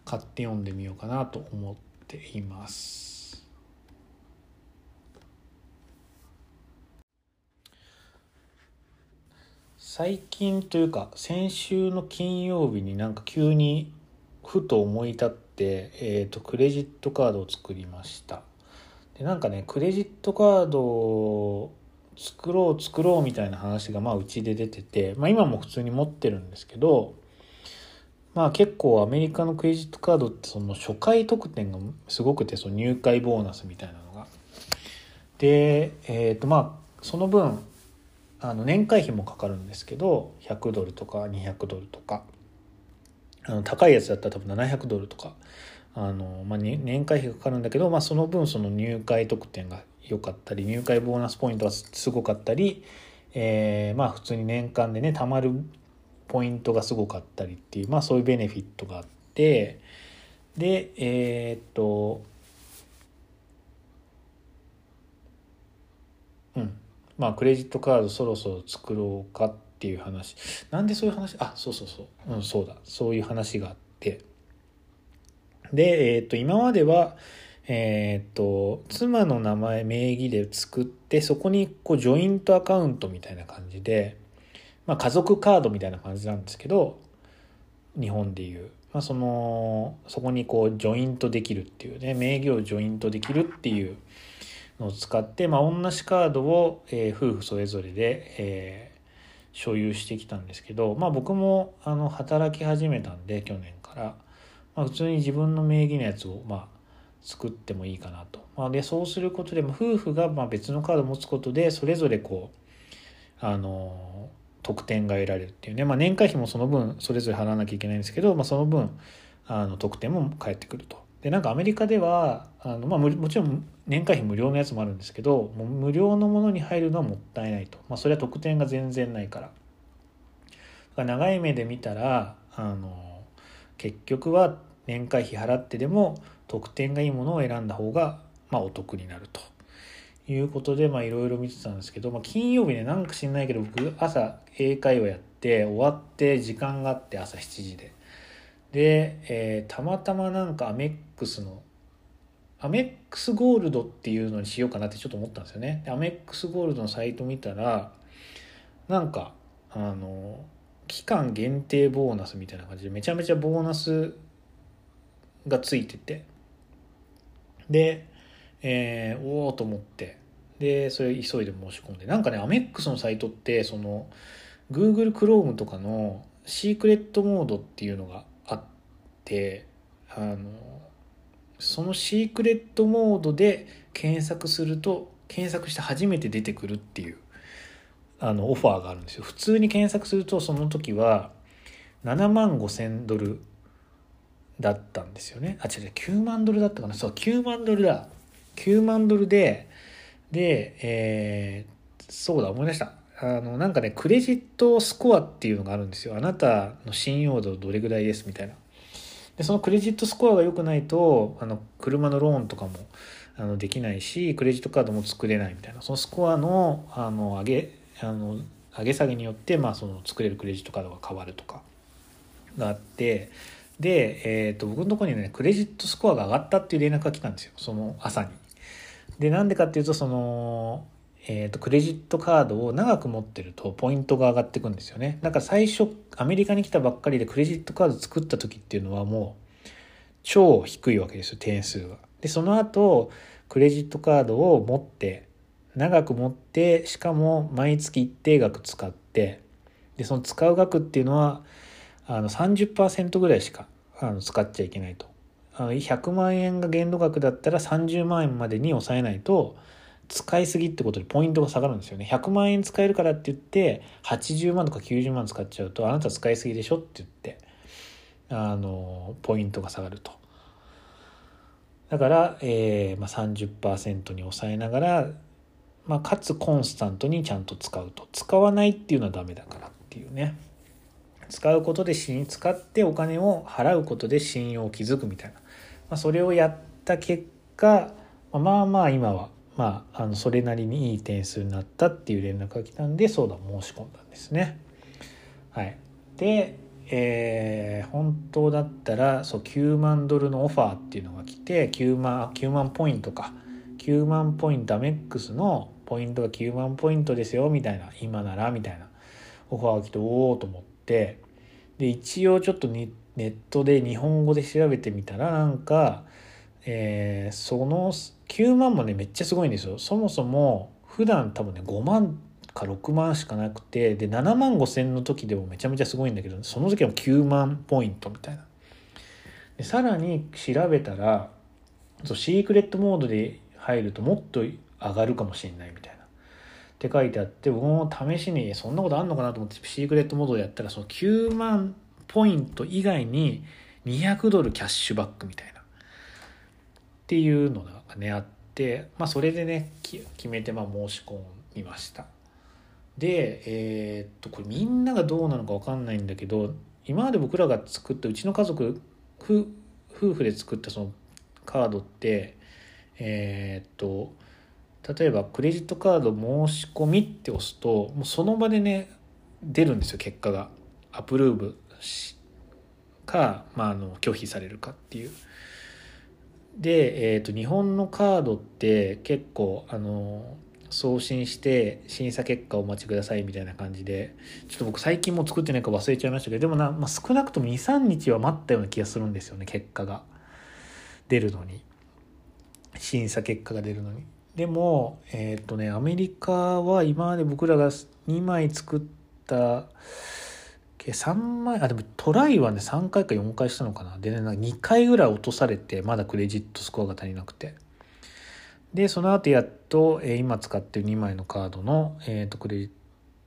買って読んでみようかなと思っています。最近というか先週の金曜日になんか急にふと思い立って、えーと、クレジットカードを作りました。でなんかねクレジットカードを作ろう作ろうみたいな話がまあうちで出てて、まあ、今も普通に持ってるんですけどまあ結構アメリカのクレジットカードってその初回特典がすごくてその入会ボーナスみたいなのが。でえっ、ー、とまあその分あの年会費もかかるんですけど100ドルとか200ドルとか。あの高いやつだったら多分700ドルとか。あの、まあ、年会費かかるんだけど、まあ、その分その入会特典が良かったり入会ボーナスポイントがすごかったり、えー、まあ普通に年間でね貯まるポイントがすごかったりっていう、まあ、そういうベネフィットがあってでえー、っとうん。まあクレジットカードそろそろ作ろうかっていう話。なんでそういう話？あそうそうそう。うんそうだ。そういう話があって。でえっ、ー、と今まではえっ、ー、と妻の名前名義で作ってそこにこうジョイントアカウントみたいな感じで、まあ、家族カードみたいな感じなんですけど日本でいう、まあ、そのそこにこうジョイントできるっていうね名義をジョイントできるっていうのを使って、まあ、同じカードを、えー、夫婦それぞれで、えー、所有してきたんですけど、まあ、僕もあの働き始めたんで去年から、まあ、普通に自分の名義のやつを、まあ、作ってもいいかなと。まあ、でそうすることで、まあ、夫婦がまあ別のカードを持つことでそれぞれこうあの得点が得られるっていうね、まあ、年会費もその分それぞれ払わなきゃいけないんですけど、まあ、その分あの得点も返ってくると。でなんかアメリカではあの、まあ、もちろん年会費無料のやつもあるんですけどもう無料のものに入るのはもったいないと、まあ、それは得点が全然ないから。から長い目で見たらあの結局は年会費払ってでも得点がいいものを選んだ方が、まあ、お得になると。いうことでいろいろ見てたんですけど、まあ、金曜日ねなんか知んないけど僕朝英会話やって終わって時間があって朝7時で。で、えー、たまたまなんかアメックスのアメックスゴールドっていうのにしようかなってちょっと思ったんですよね。アメックスゴールドのサイト見たらなんかあの期間限定ボーナスみたいな感じでめちゃめちゃボーナスがついてて。で、えー、おおと思って。でそれ急いで申し込んで。なんかねアメックスのサイトってその Google Chrome とかのシークレットモードっていうのがあってあのそのシークレットモードで検索すると検索して初めて出てくるっていうあのオファーがあるんですよ。普通に検索するとその時は7万5千ドルだったんですよね。あ違う9万ドルだったかな。そう9万ドルだ。9万ドルででえー、そうだ思い出した。あのなんかねクレジットスコアっていうのがあるんですよ。あなたの信用度どれぐらいですみたいな。でそのクレジットスコアが良くないとあの車のローンとかもあのできないしクレジットカードも作れないみたいなそのスコアのあの上げあの上げ下げによって、まあ、その作れるクレジットカードが変わるとかがあってで、えー、と僕のとこにねクレジットスコアが上がったっていう連絡が来たんですよその朝に。でなんでかっていうとそのえーと、クレジットカードを長く持ってるとポイントが上がっていくんですよねだから最初アメリカに来たばっかりでクレジットカード作った時っていうのはもう超低いわけですよ点数が。でその後クレジットカードを持って長く持ってしかも毎月一定額使ってでその使う額っていうのはあの30%ぐらいしかあの使っちゃいけないと。あの100万円が限度額だったら30万円までに抑えないと使いすぎってことでポイントが下がるんですよね。100万円使えるからって言って80万とか90万使っちゃうとあなた使いすぎでしょって言ってあのポイントが下がると。だから、えーまあ、30%に抑えながら、まあ、かつコンスタントにちゃんと使うと。使わないっていうのはダメだからっていうね。使うことで信使ってお金を払うことで信用を築くみたいな、まあ、それをやった結果まあまあ今はまあ、あのそれなりにいい点数になったっていう連絡が来たんで相談申し込んだんですね。はい、で、えー、本当だったらそう9万ドルのオファーっていうのが来て9万 ,9 万ポイントか。9万ポイントアメックスのポイントが9万ポイントですよみたいな。今ならみたいなオファーが来ておおと思って。で一応ちょっとネットで日本語で調べてみたらなんか、えー、その9万もねめっちゃすごいんですよ。そもそも普段多分ね5万か6万しかなくてで7万5千の時でもめちゃめちゃすごいんだけどその時は9万ポイントみたいな。でさらに調べたらそうシークレットモードで入るともっと上がるかもしれないみたいな。って書いてあって僕も試しにそんなことあんのかなと思ってシークレットモードでやったらその9万ポイント以外に200ドルキャッシュバックみたいな。っていうのがねあって、まあ、それでね決めてま申し込みました。でえー、っとこれみんながどうなのか分かんないんだけど今まで僕らが作ったうちの家族夫婦で作ったそのカードってえー、っと例えばクレジットカード申し込みって押すともうその場でね出るんですよ結果が。アプルーブか、まあ、あの拒否されるかっていう。で、えーと、日本のカードって結構あの送信して審査結果をお待ちくださいみたいな感じでちょっと僕最近も作ってないか忘れちゃいましたけどでもな、まあ、少なくとも23日は待ったような気がするんですよね結果が。出るのに。審査結果が出るのに。でもえっ、ー、とねアメリカは今まで僕らが2枚作った3枚あでもトライはね3回か4回したのかな。でね2回ぐらい落とされてまだクレジットスコアが足りなくて。でその後やっと、えー、今使ってる2枚のカードの、えーと、クレジッ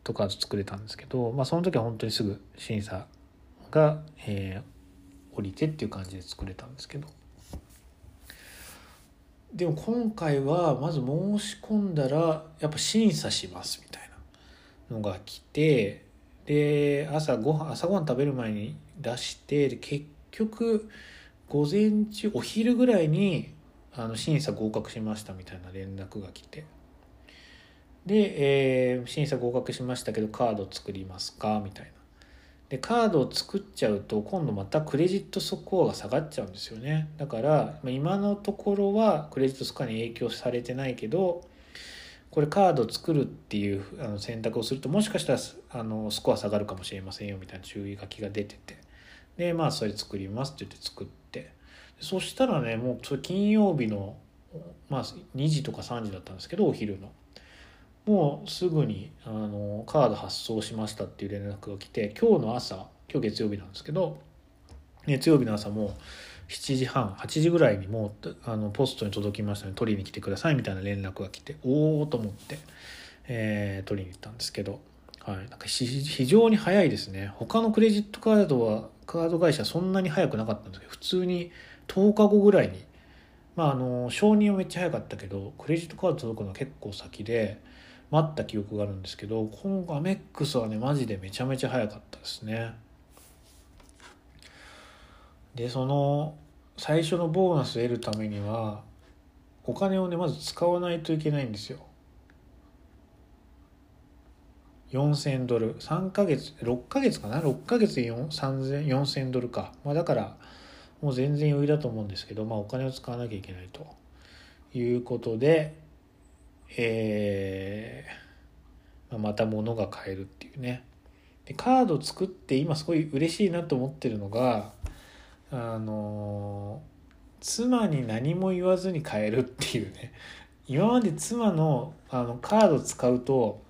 トカード作れたんですけど、まあ、その時は本当にすぐ審査が、えー、降りてっていう感じで作れたんですけど。でも今回はまず申し込んだらやっぱ審査しますみたいなのが来てで朝ご飯朝ごはん食べる前に出して結局午前中お昼ぐらいにあの審査合格しましたみたいな連絡が来て。で、えー、審査合格しましたけどカード作りますか？みたいな。でカードを作っちゃうと今度またクレジットスコアが下がっちゃうんですよね。だから今のところはクレジットスコアに影響されてないけどこれカード作るっていうあの選択をするともしかしたらあのスコア下がるかもしれませんよみたいな注意書きが出てて。でまあそれ作りますって言って作って。そしたらねもうそれ金曜日のまあ2時とか3時だったんですけどお昼の。もうすぐにあのカード発送しましたっていう連絡が来て今日の朝今日月曜日なんですけど月曜日の朝も7時半8時ぐらいにもうあのポストに届きましたので取りに来てくださいみたいな連絡が来ておおと思って、えー、取りに行ったんですけど、はい、なんか非常に早いですね。他のクレジットカードはカード会社そんなに早くなかったんですけど普通に10日後ぐらいにまああの承認はめっちゃ早かったけどクレジットカード届くのは結構先で待った記憶があるんですけど今後アメックスはねマジでめちゃめちゃ早かったですね。でその最初のボーナスを得るためにはお金をねまず使わないといけないんですよ。4000ドル。3ヶ月6ヶ月かな？6ヶ月で4000ドルか、まあ、だからもう全然余裕だと思うんですけど、まあ、お金を使わなきゃいけないと。いうことで、えー、また物が買えるっていうね。でカード作って今すごい嬉しいなと思ってるのがあの妻に何も言わずに買えるっていうね <laughs> 今まで妻のあのカード使うと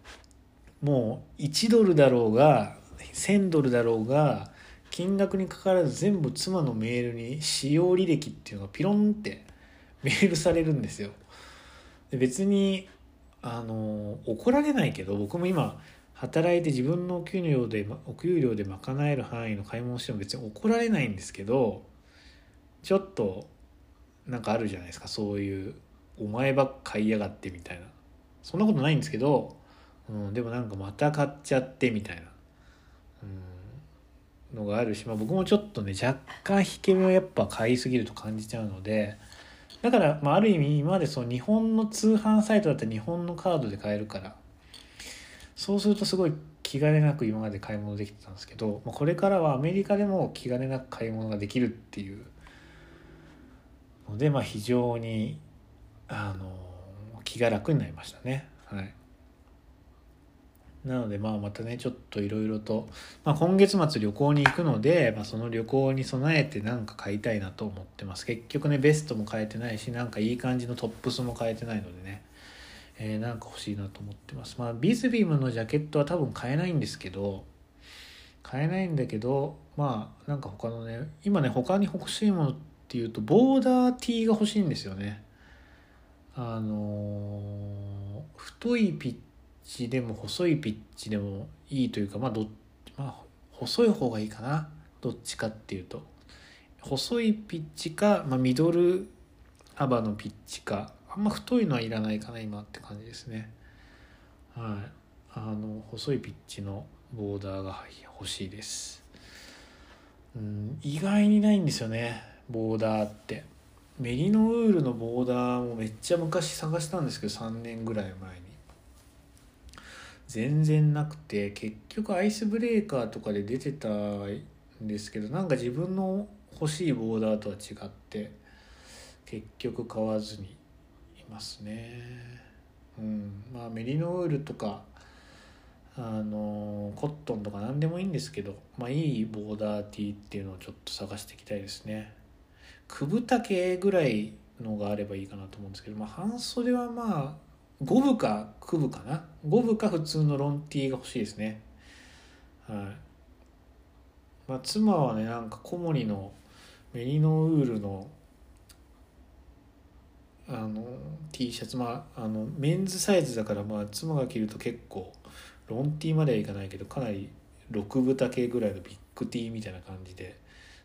もう1ドルだろうが1000ドルだろうが金額にかかわらず全部妻のメールに使用履歴っていうのがピロンってメールされるんですよ。別にあの怒られないけど僕も今働いて自分のお給料でお給料で賄える範囲の買い物しても別に怒られないんですけどちょっとなんかあるじゃないですかそういう「お前ばっか買いやがって」みたいな。そんなことないんですけど、うん、でもなんかまた買っちゃってみたいな、うん、のがあるし、まあ、僕もちょっとね若干引け目をやっぱ買いすぎると感じちゃうのでだから、まあ、ある意味今までその日本の通販サイトだったら日本のカードで買えるからそうするとすごい気兼ねなく今まで買い物できてたんですけど、これからはアメリカでも気兼ねなく買い物ができるっていうので、まあ、非常にあの気が楽になりましたね。はい。なのでまあまたねちょっといろいろと、まあ、今月末旅行に行くので、まあ、その旅行に備えて何か買いたいなと思ってます。結局ねベストも買えてないしなんかいい感じのトップスも買えてないのでね。えー、なんか欲しいなと思ってます。まあ、ビズビームのジャケットは多分買えないんですけど、買えないんだけど、まあ、なんか他のね、今ね、他に欲しいものっていうと、ボーダー T が欲しいんですよね。あのー、太いピッチでも細いピッチでもいいというか、まあど、まあ、細い方がいいかな。どっちかっていうと。細いピッチか、まあ、ミドル幅のピッチかあんま太いのはいらないかな今って感じですね。はい。あの細いピッチのボーダーが欲しいです。うん意外にないんですよねボーダーって。メリノウールのボーダーもめっちゃ昔探したんですけど3年ぐらい前に。全然なくて結局アイスブレーカーとかで出てたんですけどなんか自分の欲しいボーダーとは違って結局買わずにますね。うん、まあメリノウールとかあのコットンとか何でもいいんですけど、まあ、いいボーダーティーっていうのをちょっと探していきたいですね。九分丈ぐらいのがあればいいかなと思うんですけど、まあ、半袖はまあ五分か九分かな五分か普通のロンティーが欲しいですね。はいまあ、妻はねなんか小森のメリノウールのあの T シャツまああのメンズサイズだからまあ妻が着ると結構ロン T まではいかないけどかなり6分丈ぐらいのビッグ T みたいな感じで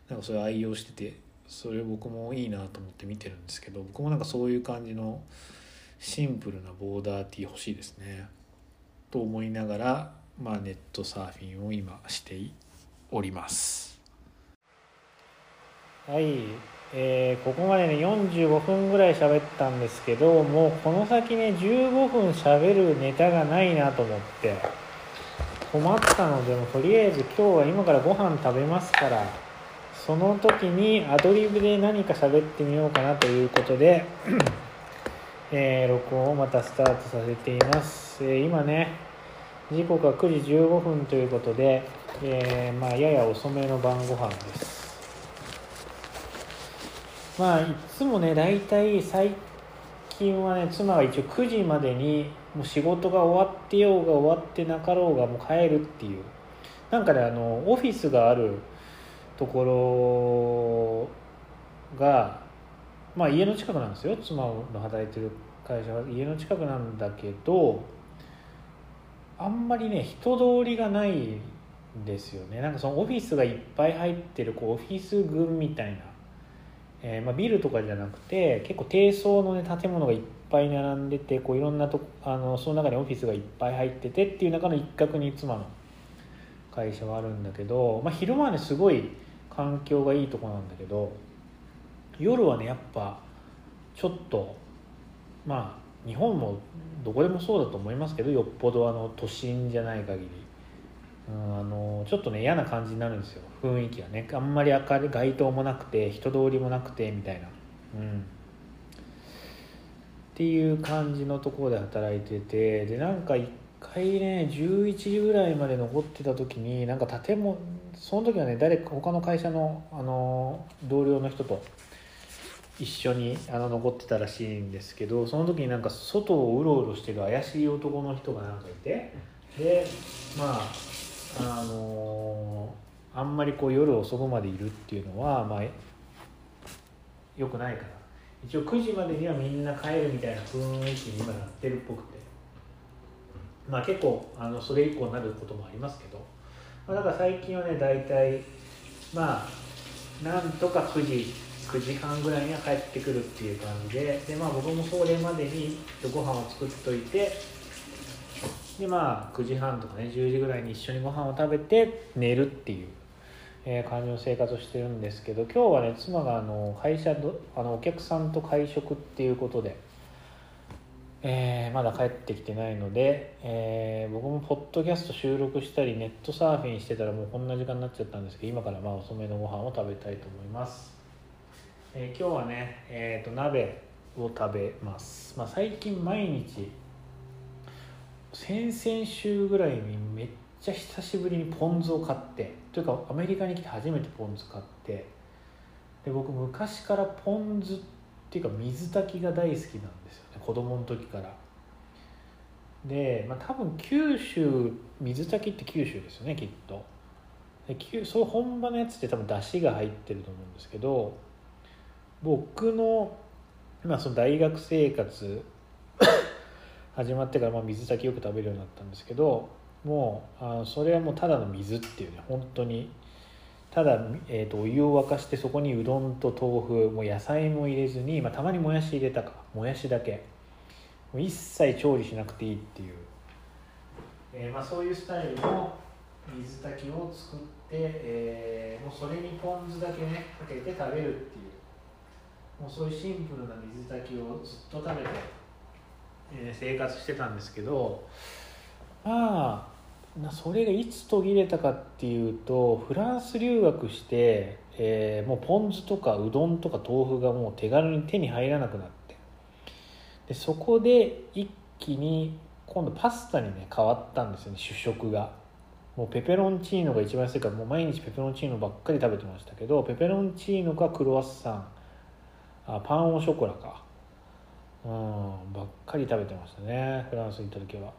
なんかそれ愛用しててそれ僕もいいなと思って見てるんですけど僕もなんかそういう感じのシンプルなボーダー T 欲しいですね。と思いながら、まあ、ネットサーフィンを今しております。はい。えー、ここまでね45分ぐらい喋ったんですけどもうこの先ね15分喋るネタがないなと思って困ったのでもとりあえず今日は今からご飯食べますからその時にアドリブで何か喋ってみようかなということで、<clears throat> えー、録音をまたスタートさせています、えー、今ね時刻は9時15分ということで、えまあ、やや遅めの晩ご飯です。まあいつもね大体最近はね妻が一応9時までにもう仕事が終わってようが終わってなかろうがもう帰るっていう。なんかねあのオフィスがあるところがまあ家の近くなんですよ。妻の働いてる会社は。家の近くなんだけどあんまりね人通りがないんですよね。なんかそのオフィスがいっぱい入ってるこうオフィス群みたいな。えー、まあ、ビルとかじゃなくて結構低層の、ね、建物がいっぱい並んでてこういろんなとあのその中にオフィスがいっぱい入っててっていう中の一角に妻の会社はあるんだけど、まあ、昼間はねすごい環境がいいとこなんだけど夜はねやっぱちょっとまあ日本もどこでもそうだと思いますけどよっぽどあの都心じゃない限り、あのちょっとね嫌な感じになるんですよ。雰囲気がね。あんまり明るい街灯もなくて人通りもなくてみたいな。うん。っていう感じのところで働いててでなんか一回ね11時ぐらいまで残ってた時になんか建物その時はね誰か他の会社のあの同僚の人と一緒にあの残ってたらしいんですけどその時になんか外をうろうろしてる怪しい男の人がなんかいてでまああのあんまりこう夜遅くまでいるっていうのはまあよくないから一応9時までにはみんな帰るみたいな雰囲気に今なってるっぽくて。まあ結構あのそれ以降になることもありますけど、まあ、だから最近はね大体まあなんとか9時9時間ぐらいには帰ってくるっていう感じで。で、まあ、僕もそれまでにご飯を作っといてでまあ9時半とかね10時ぐらいに一緒にご飯を食べて寝るっていうえ、感じの生活をしてるんですけど今日はね妻があの会社あのお客さんと会食っていうことで、えー、まだ帰ってきてないので、えー、僕もポッドキャスト収録したりネットサーフィンしてたらもうこんな時間になっちゃったんですけど今からまあ遅めのご飯を食べたいと思います、え今日はね、えーと、鍋を食べます、まあ、最近毎日先々週ぐらいにめっちゃ久しぶりにポン酢を買ってというかアメリカに来て初めてポン酢買ってで僕昔からポン酢っていうか水炊きが大好きなんですよね子供の時から。で、まあ、多分九州水炊きって九州ですよねきっと。でそう本場のやつって多分出汁が入ってると思うんですけど僕の,、まあその大学生活始まってからまあ水炊きよく食べるようになったんですけどもうあそれはもうただの水っていうね本当に。ただ、えーと、お湯を沸かしてそこにうどんと豆腐もう野菜も入れずに、まあ、たまにもやし入れたか。もやしだけ。一切調理しなくていいっていう、えー、まあ、そういうスタイルの水炊きを作って、えー、もうそれにポン酢だけねかけて食べるっていう。もうそういうシンプルな水炊きをずっと食べて、え、生活してたんですけどまあそれがいつ途切れたかっていうとフランス留学して、えー、もうポン酢とかうどんとか豆腐がもう手軽に手に入らなくなって。でそこで一気に今度パスタにね変わったんですよね主食が。もうペペロンチーノが一番安いからもう毎日ペペロンチーノばっかり食べてましたけどペペロンチーノかクロワッサンあパンオショコラか。うんばっかり食べてましたねフランスに行った時は。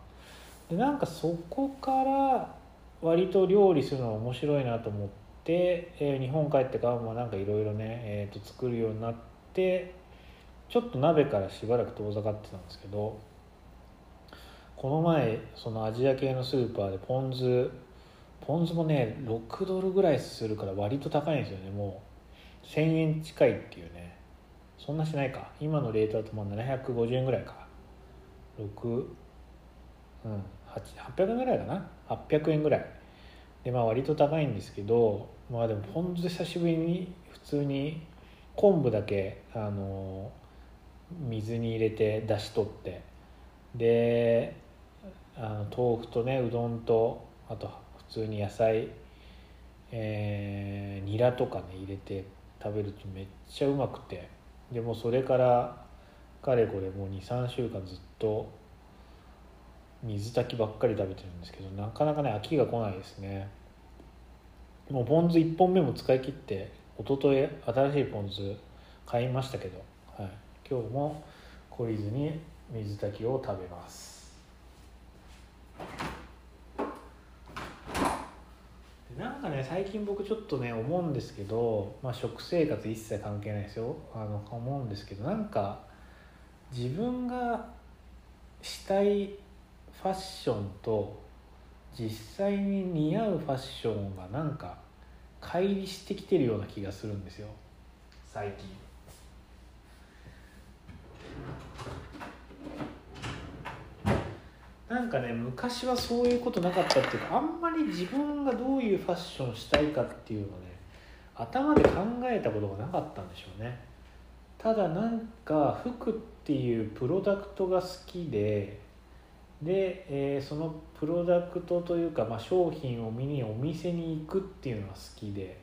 でなんかそこから割と料理するのが面白いなと思って、えー、日本帰ってからもなんかいろいろね、えー、と作るようになってちょっと鍋からしばらく遠ざかってたんですけどこの前そのアジア系のスーパーでポン酢ポン酢もね6ドルぐらいするから割と高いんですよねもう。1000円近いっていうね。そんなしないか。今のレートだともう750円ぐらいか。6うん800円ぐらいかな。800円ぐらい。でまあ割と高いんですけどまあでもポン酢久しぶりに普通に昆布だけあの水に入れて出し取って。であの豆腐とねうどんとあと普通に野菜えー、ニラとかね入れて食べるとめっちゃうまくて。でもそれからかれこれもう23週間ずっと水炊きばっかり食べてるんですけどなかなかね飽きが来ないですね。もうポン酢1本目も使い切って一昨日新しいポン酢買いましたけど、はい、今日も懲りずに水炊きを食べます。なんかね最近僕ちょっとね思うんですけど、まあ、食生活一切関係ないですよあの思うんですけどなんか自分がしたいファッションと実際に似合うファッションがなんか乖離してきてるような気がするんですよ最近。なんかね昔はそういうことなかったっていうかあんまり自分がどういうファッションしたいかっていうのね頭で考えたことがなかったんでしょうね。ただなんか服っていうプロダクトが好きでで、えー、そのプロダクトというか、まあ、商品を見にお店に行くっていうのが好きで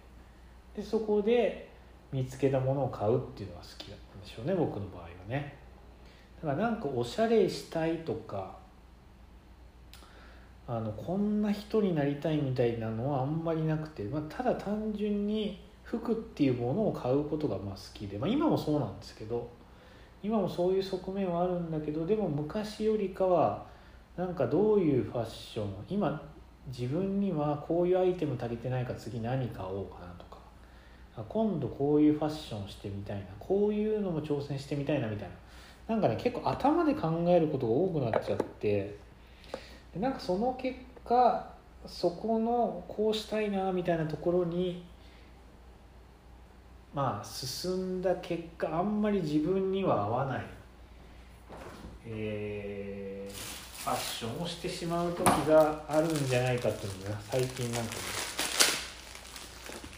でそこで見つけたものを買うっていうのが好きだったんでしょうね僕の場合はね。だからなんかおしゃれしたいとかあのこんな人になりたいみたいなのはあんまりなくて、まあ、ただ単純に服っていうものを買うことがまあ好きで、まあ、今もそうなんですけど今もそういう側面はあるんだけどでも昔よりかはなんかどういうファッション今自分にはこういうアイテム足りてないから次何買おうかなとか今度こういうファッションしてみたいなこういうのも挑戦してみたいなみたいななんかね結構頭で考えることが多くなっちゃってでなんかその結果そこのこうしたいなみたいなところにまあ進んだ結果あんまり自分には合わない、えー、ファッションをしてしまう時があるんじゃないかっていうのが最近なんかね、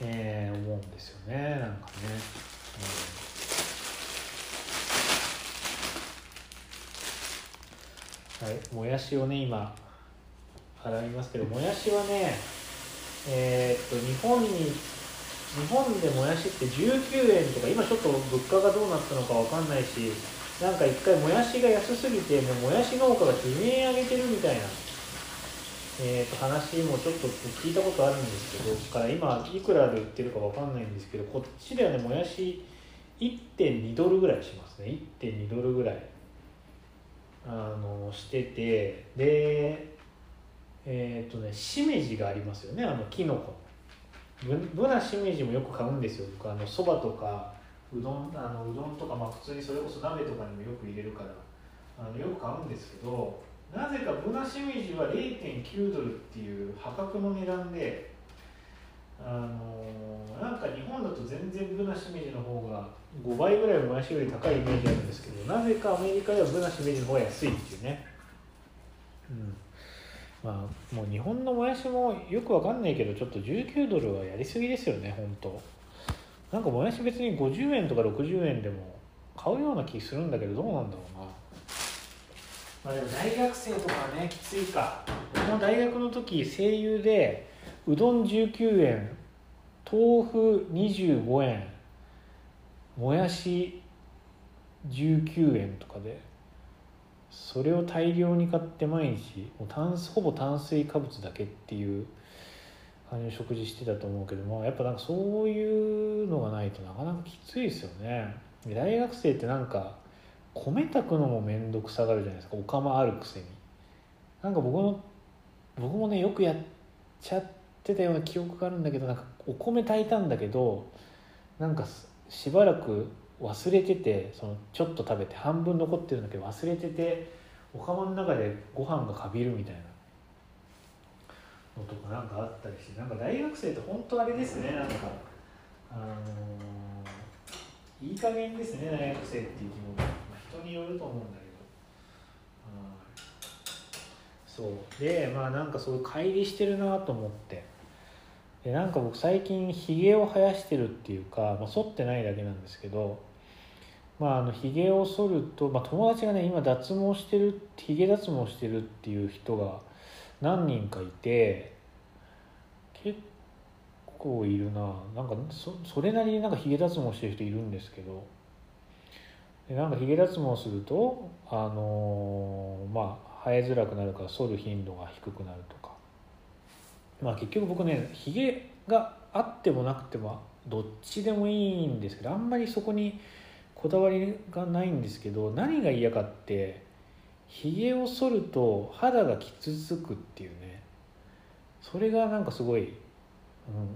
えー、思うんですよねなんかね。うん、はい、もやしをね今洗いますけどもやしはねえー、っと日本に日本でもやしって19円とか今ちょっと物価がどうなったのか分かんないしなんか一回もやしが安すぎてもうもやし農家が悲鳴上げてるみたいな、えー、と話もちょっと聞いたことあるんですけどから今いくらで売ってるか分かんないんですけどこっちではねもやし1.2ドルぐらいしますね。1.2ドルぐらい。あのしててでえっ、ー、とねしめじがありますよね。あのきのこブナしめじもよく買うんですよ。僕あのそばとかうどんあのうどんとか、まあ、普通にそれこそ鍋とかにもよく入れるからあのよく買うんですけどなぜかブナしめじは0.9ドルっていう破格の値段であのなんか日本だと全然ブナしめじの方が5倍ぐらいもやしより高いイメージあるんですけどなぜかアメリカではブナしめじの方が安いっていうね。うん。まあもう日本のもやしもよくわかんないけどちょっと19ドルはやりすぎですよね本当。なんかもやし別に50円とか60円でも買うような気するんだけどどうなんだろうな。まあでも大学生とかはねきついか。僕も大学の時声優でうどん19円豆腐25円もやし19円とかでそれを大量に買って毎日もう炭ほぼ炭水化物だけっていう感じの食事してたと思うけどもやっぱなんかそういうのがないとなかなかきついですよね。大学生ってなんか米炊くのも面倒くさがるじゃないですか。お釜あるくせに。なんか僕の僕もねよくやっちゃってってたような記憶があるんだけどなんかお米炊いたんだけどなんかしばらく忘れててそのちょっと食べて半分残ってるんだけど忘れててお釜の中でご飯がかびるみたいなのとかなんかあったりしてなんか大学生って本当あれですねなんかあのー、いい加減ですね大学生っていう気も、まあ、人によると思うんだけど。そう。でまあなんかそういう乖離してるなと思って。でなんか僕最近ひげを生やしてるっていうか、まあ、剃ってないだけなんですけどまあ、あのひげを剃ると、まあ、友達がね今脱毛してるひげ脱毛してるっていう人が何人かいて結構いるな。なんかそそれなりになんかひげ脱毛してる人いるんですけど。でなんかひげ脱毛するとあのー、まあ生えづらくなるから剃る頻度が低くなるとか。まあ結局僕ねひげがあってもなくてもどっちでもいいんですけどあんまりそこにこだわりがないんですけど何が嫌かってひげを剃ると肌が傷つくっていうね。それがなんかすごい、うん、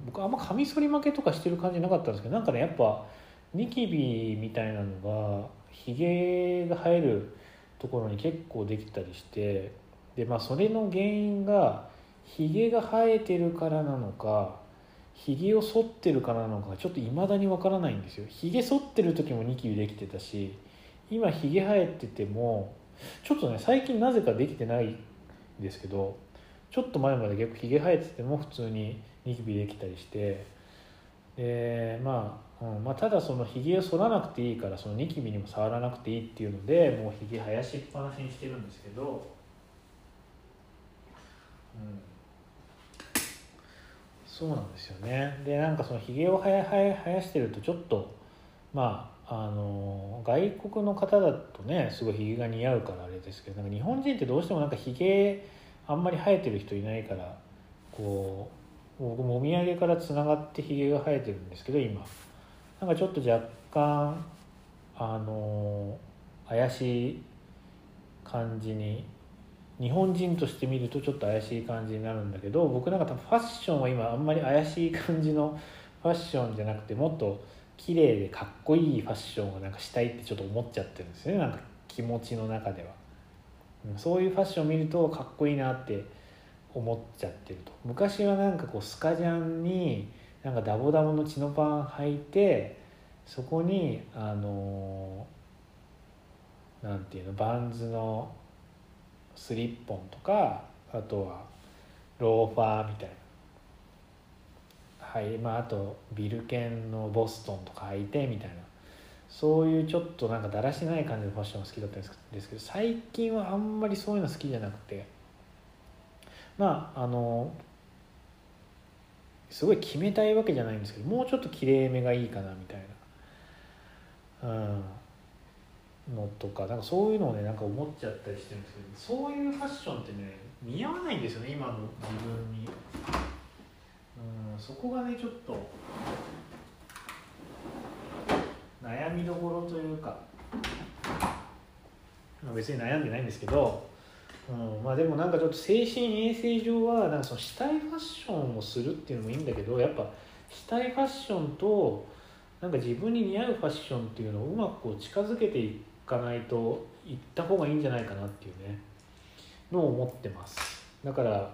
僕あんまカミソリ負けとかしてる感じなかったんですけどなんかねやっぱニキビみたいなのがひげが生えるところに結構できたりしてでまあそれの原因がひげが生えてるからなのかひげを剃ってるからなのかちょっといまだにわからないんですよ。ひげ剃ってる時もニキビできてたし今ひげ生えててもちょっとね最近なぜかできてないんですけどちょっと前まで結構ひげ生えてても普通にニキビできたりしてでまあ、うんまあ、ただそのひげを剃らなくていいからそのニキビにも触らなくていいっていうのでもうひげ生やしっぱなしにしてるんですけど。うん。そうなんですよね。でなんかそのひげを生や生やしてるとちょっとまああの外国の方だとねすごいひげが似合うからあれですけどなんか日本人ってどうしてもなんかひげあんまり生えてる人いないからこう僕もみあげからつながってひげが生えてるんですけど今。なんかちょっと若干あの怪しい感じに日本人として見るとちょっと怪しい感じになるんだけど僕なんか多分ファッションは今あんまり怪しい感じのファッションじゃなくてもっと綺麗でかっこいいファッションをなんかしたいってちょっと思っちゃってるんですよね。なんか気持ちの中では、そういうファッションを見るとかっこいいなって思っちゃってると。昔はなんかこうスカジャンになんかダボダボのチノパン履いてそこにあのなんていうのバンズのスリッポンとかあとはローファーみたいな。はいまああとビルケンのボストンとか履いてみたいな。そういうちょっとなんかだらしない感じのファッションが好きだったんですけど最近はあんまりそういうの好きじゃなくて。まああのすごい決めたいわけじゃないんですけどもうちょっときれいめがいいかなみたいな、うん、のとかなんかそういうのをねなんか思っちゃったりしてるんですけどそういうファッションってね似合わないんですよね今の自分に、うん、そこがねちょっと悩みどころというか別に悩んでないんですけどうん、まあでもなんかちょっと精神衛生上はなんかそのしたいファッションをするっていうのもいいんだけどやっぱしたいファッションとなんか自分に似合うファッションっていうのをうまくこう近づけていかないといった方がいいんじゃないかなっていうね。のを思ってます。だから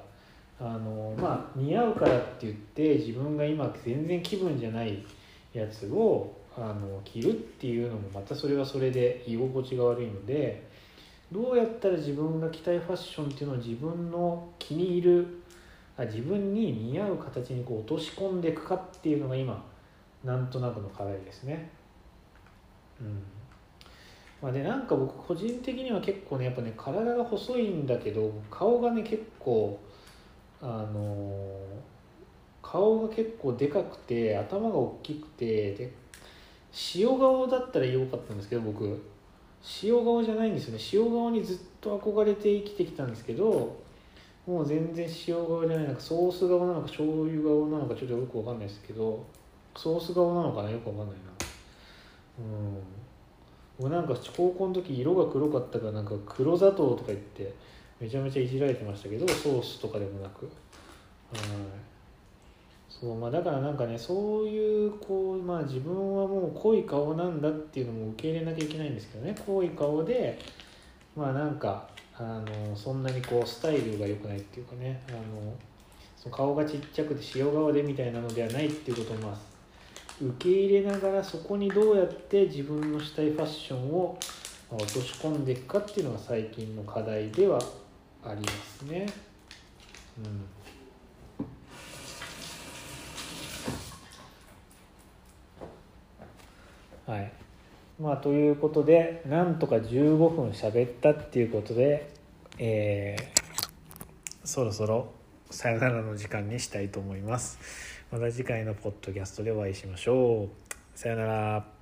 あのまあ似合うからって言って自分が今全然気分じゃないやつをあの着るっていうのもまたそれはそれで居心地が悪いのでどうやったら自分が着たいファッションっていうのを自分の気に入るあ自分に似合う形にこう落とし込んでいくかっていうのが今なんとなくの課題ですね。うんまあ、でなんか僕個人的には結構ねやっぱね体が細いんだけど顔がね結構あの顔が結構でかくて頭が大きくてで塩顔だったらよかったんですけど僕塩顔じゃないんですよね。塩顔にずっと憧れて生きてきたんですけどもう全然塩顔じゃないなんかソース顔なのか醤油顔なのかちょっとよくわかんないですけどソース顔なのかなよくわかんないな。うん。僕なんか高校の時色が黒かったからなんか黒砂糖とか言ってめちゃめちゃいじられてましたけどソースとかでもなく。はい。そうまあ、だからなんかねそういうこう、まあ、自分はもう濃い顔なんだっていうのも受け入れなきゃいけないんですけどね。濃い顔でまあなんかあのそんなにこうスタイルが良くないっていうかね。あのその顔がちっちゃくて塩顔でみたいなのではないっていうことをまあ受け入れながらそこにどうやって自分のしたいファッションを落とし込んでいくかっていうのが最近の課題ではありますね。うん。はいまあということでなんとか15分喋ったっていうことで、えー、そろそろさよならの時間にしたいと思います。また次回のポッドキャストでお会いしましょう。さよなら。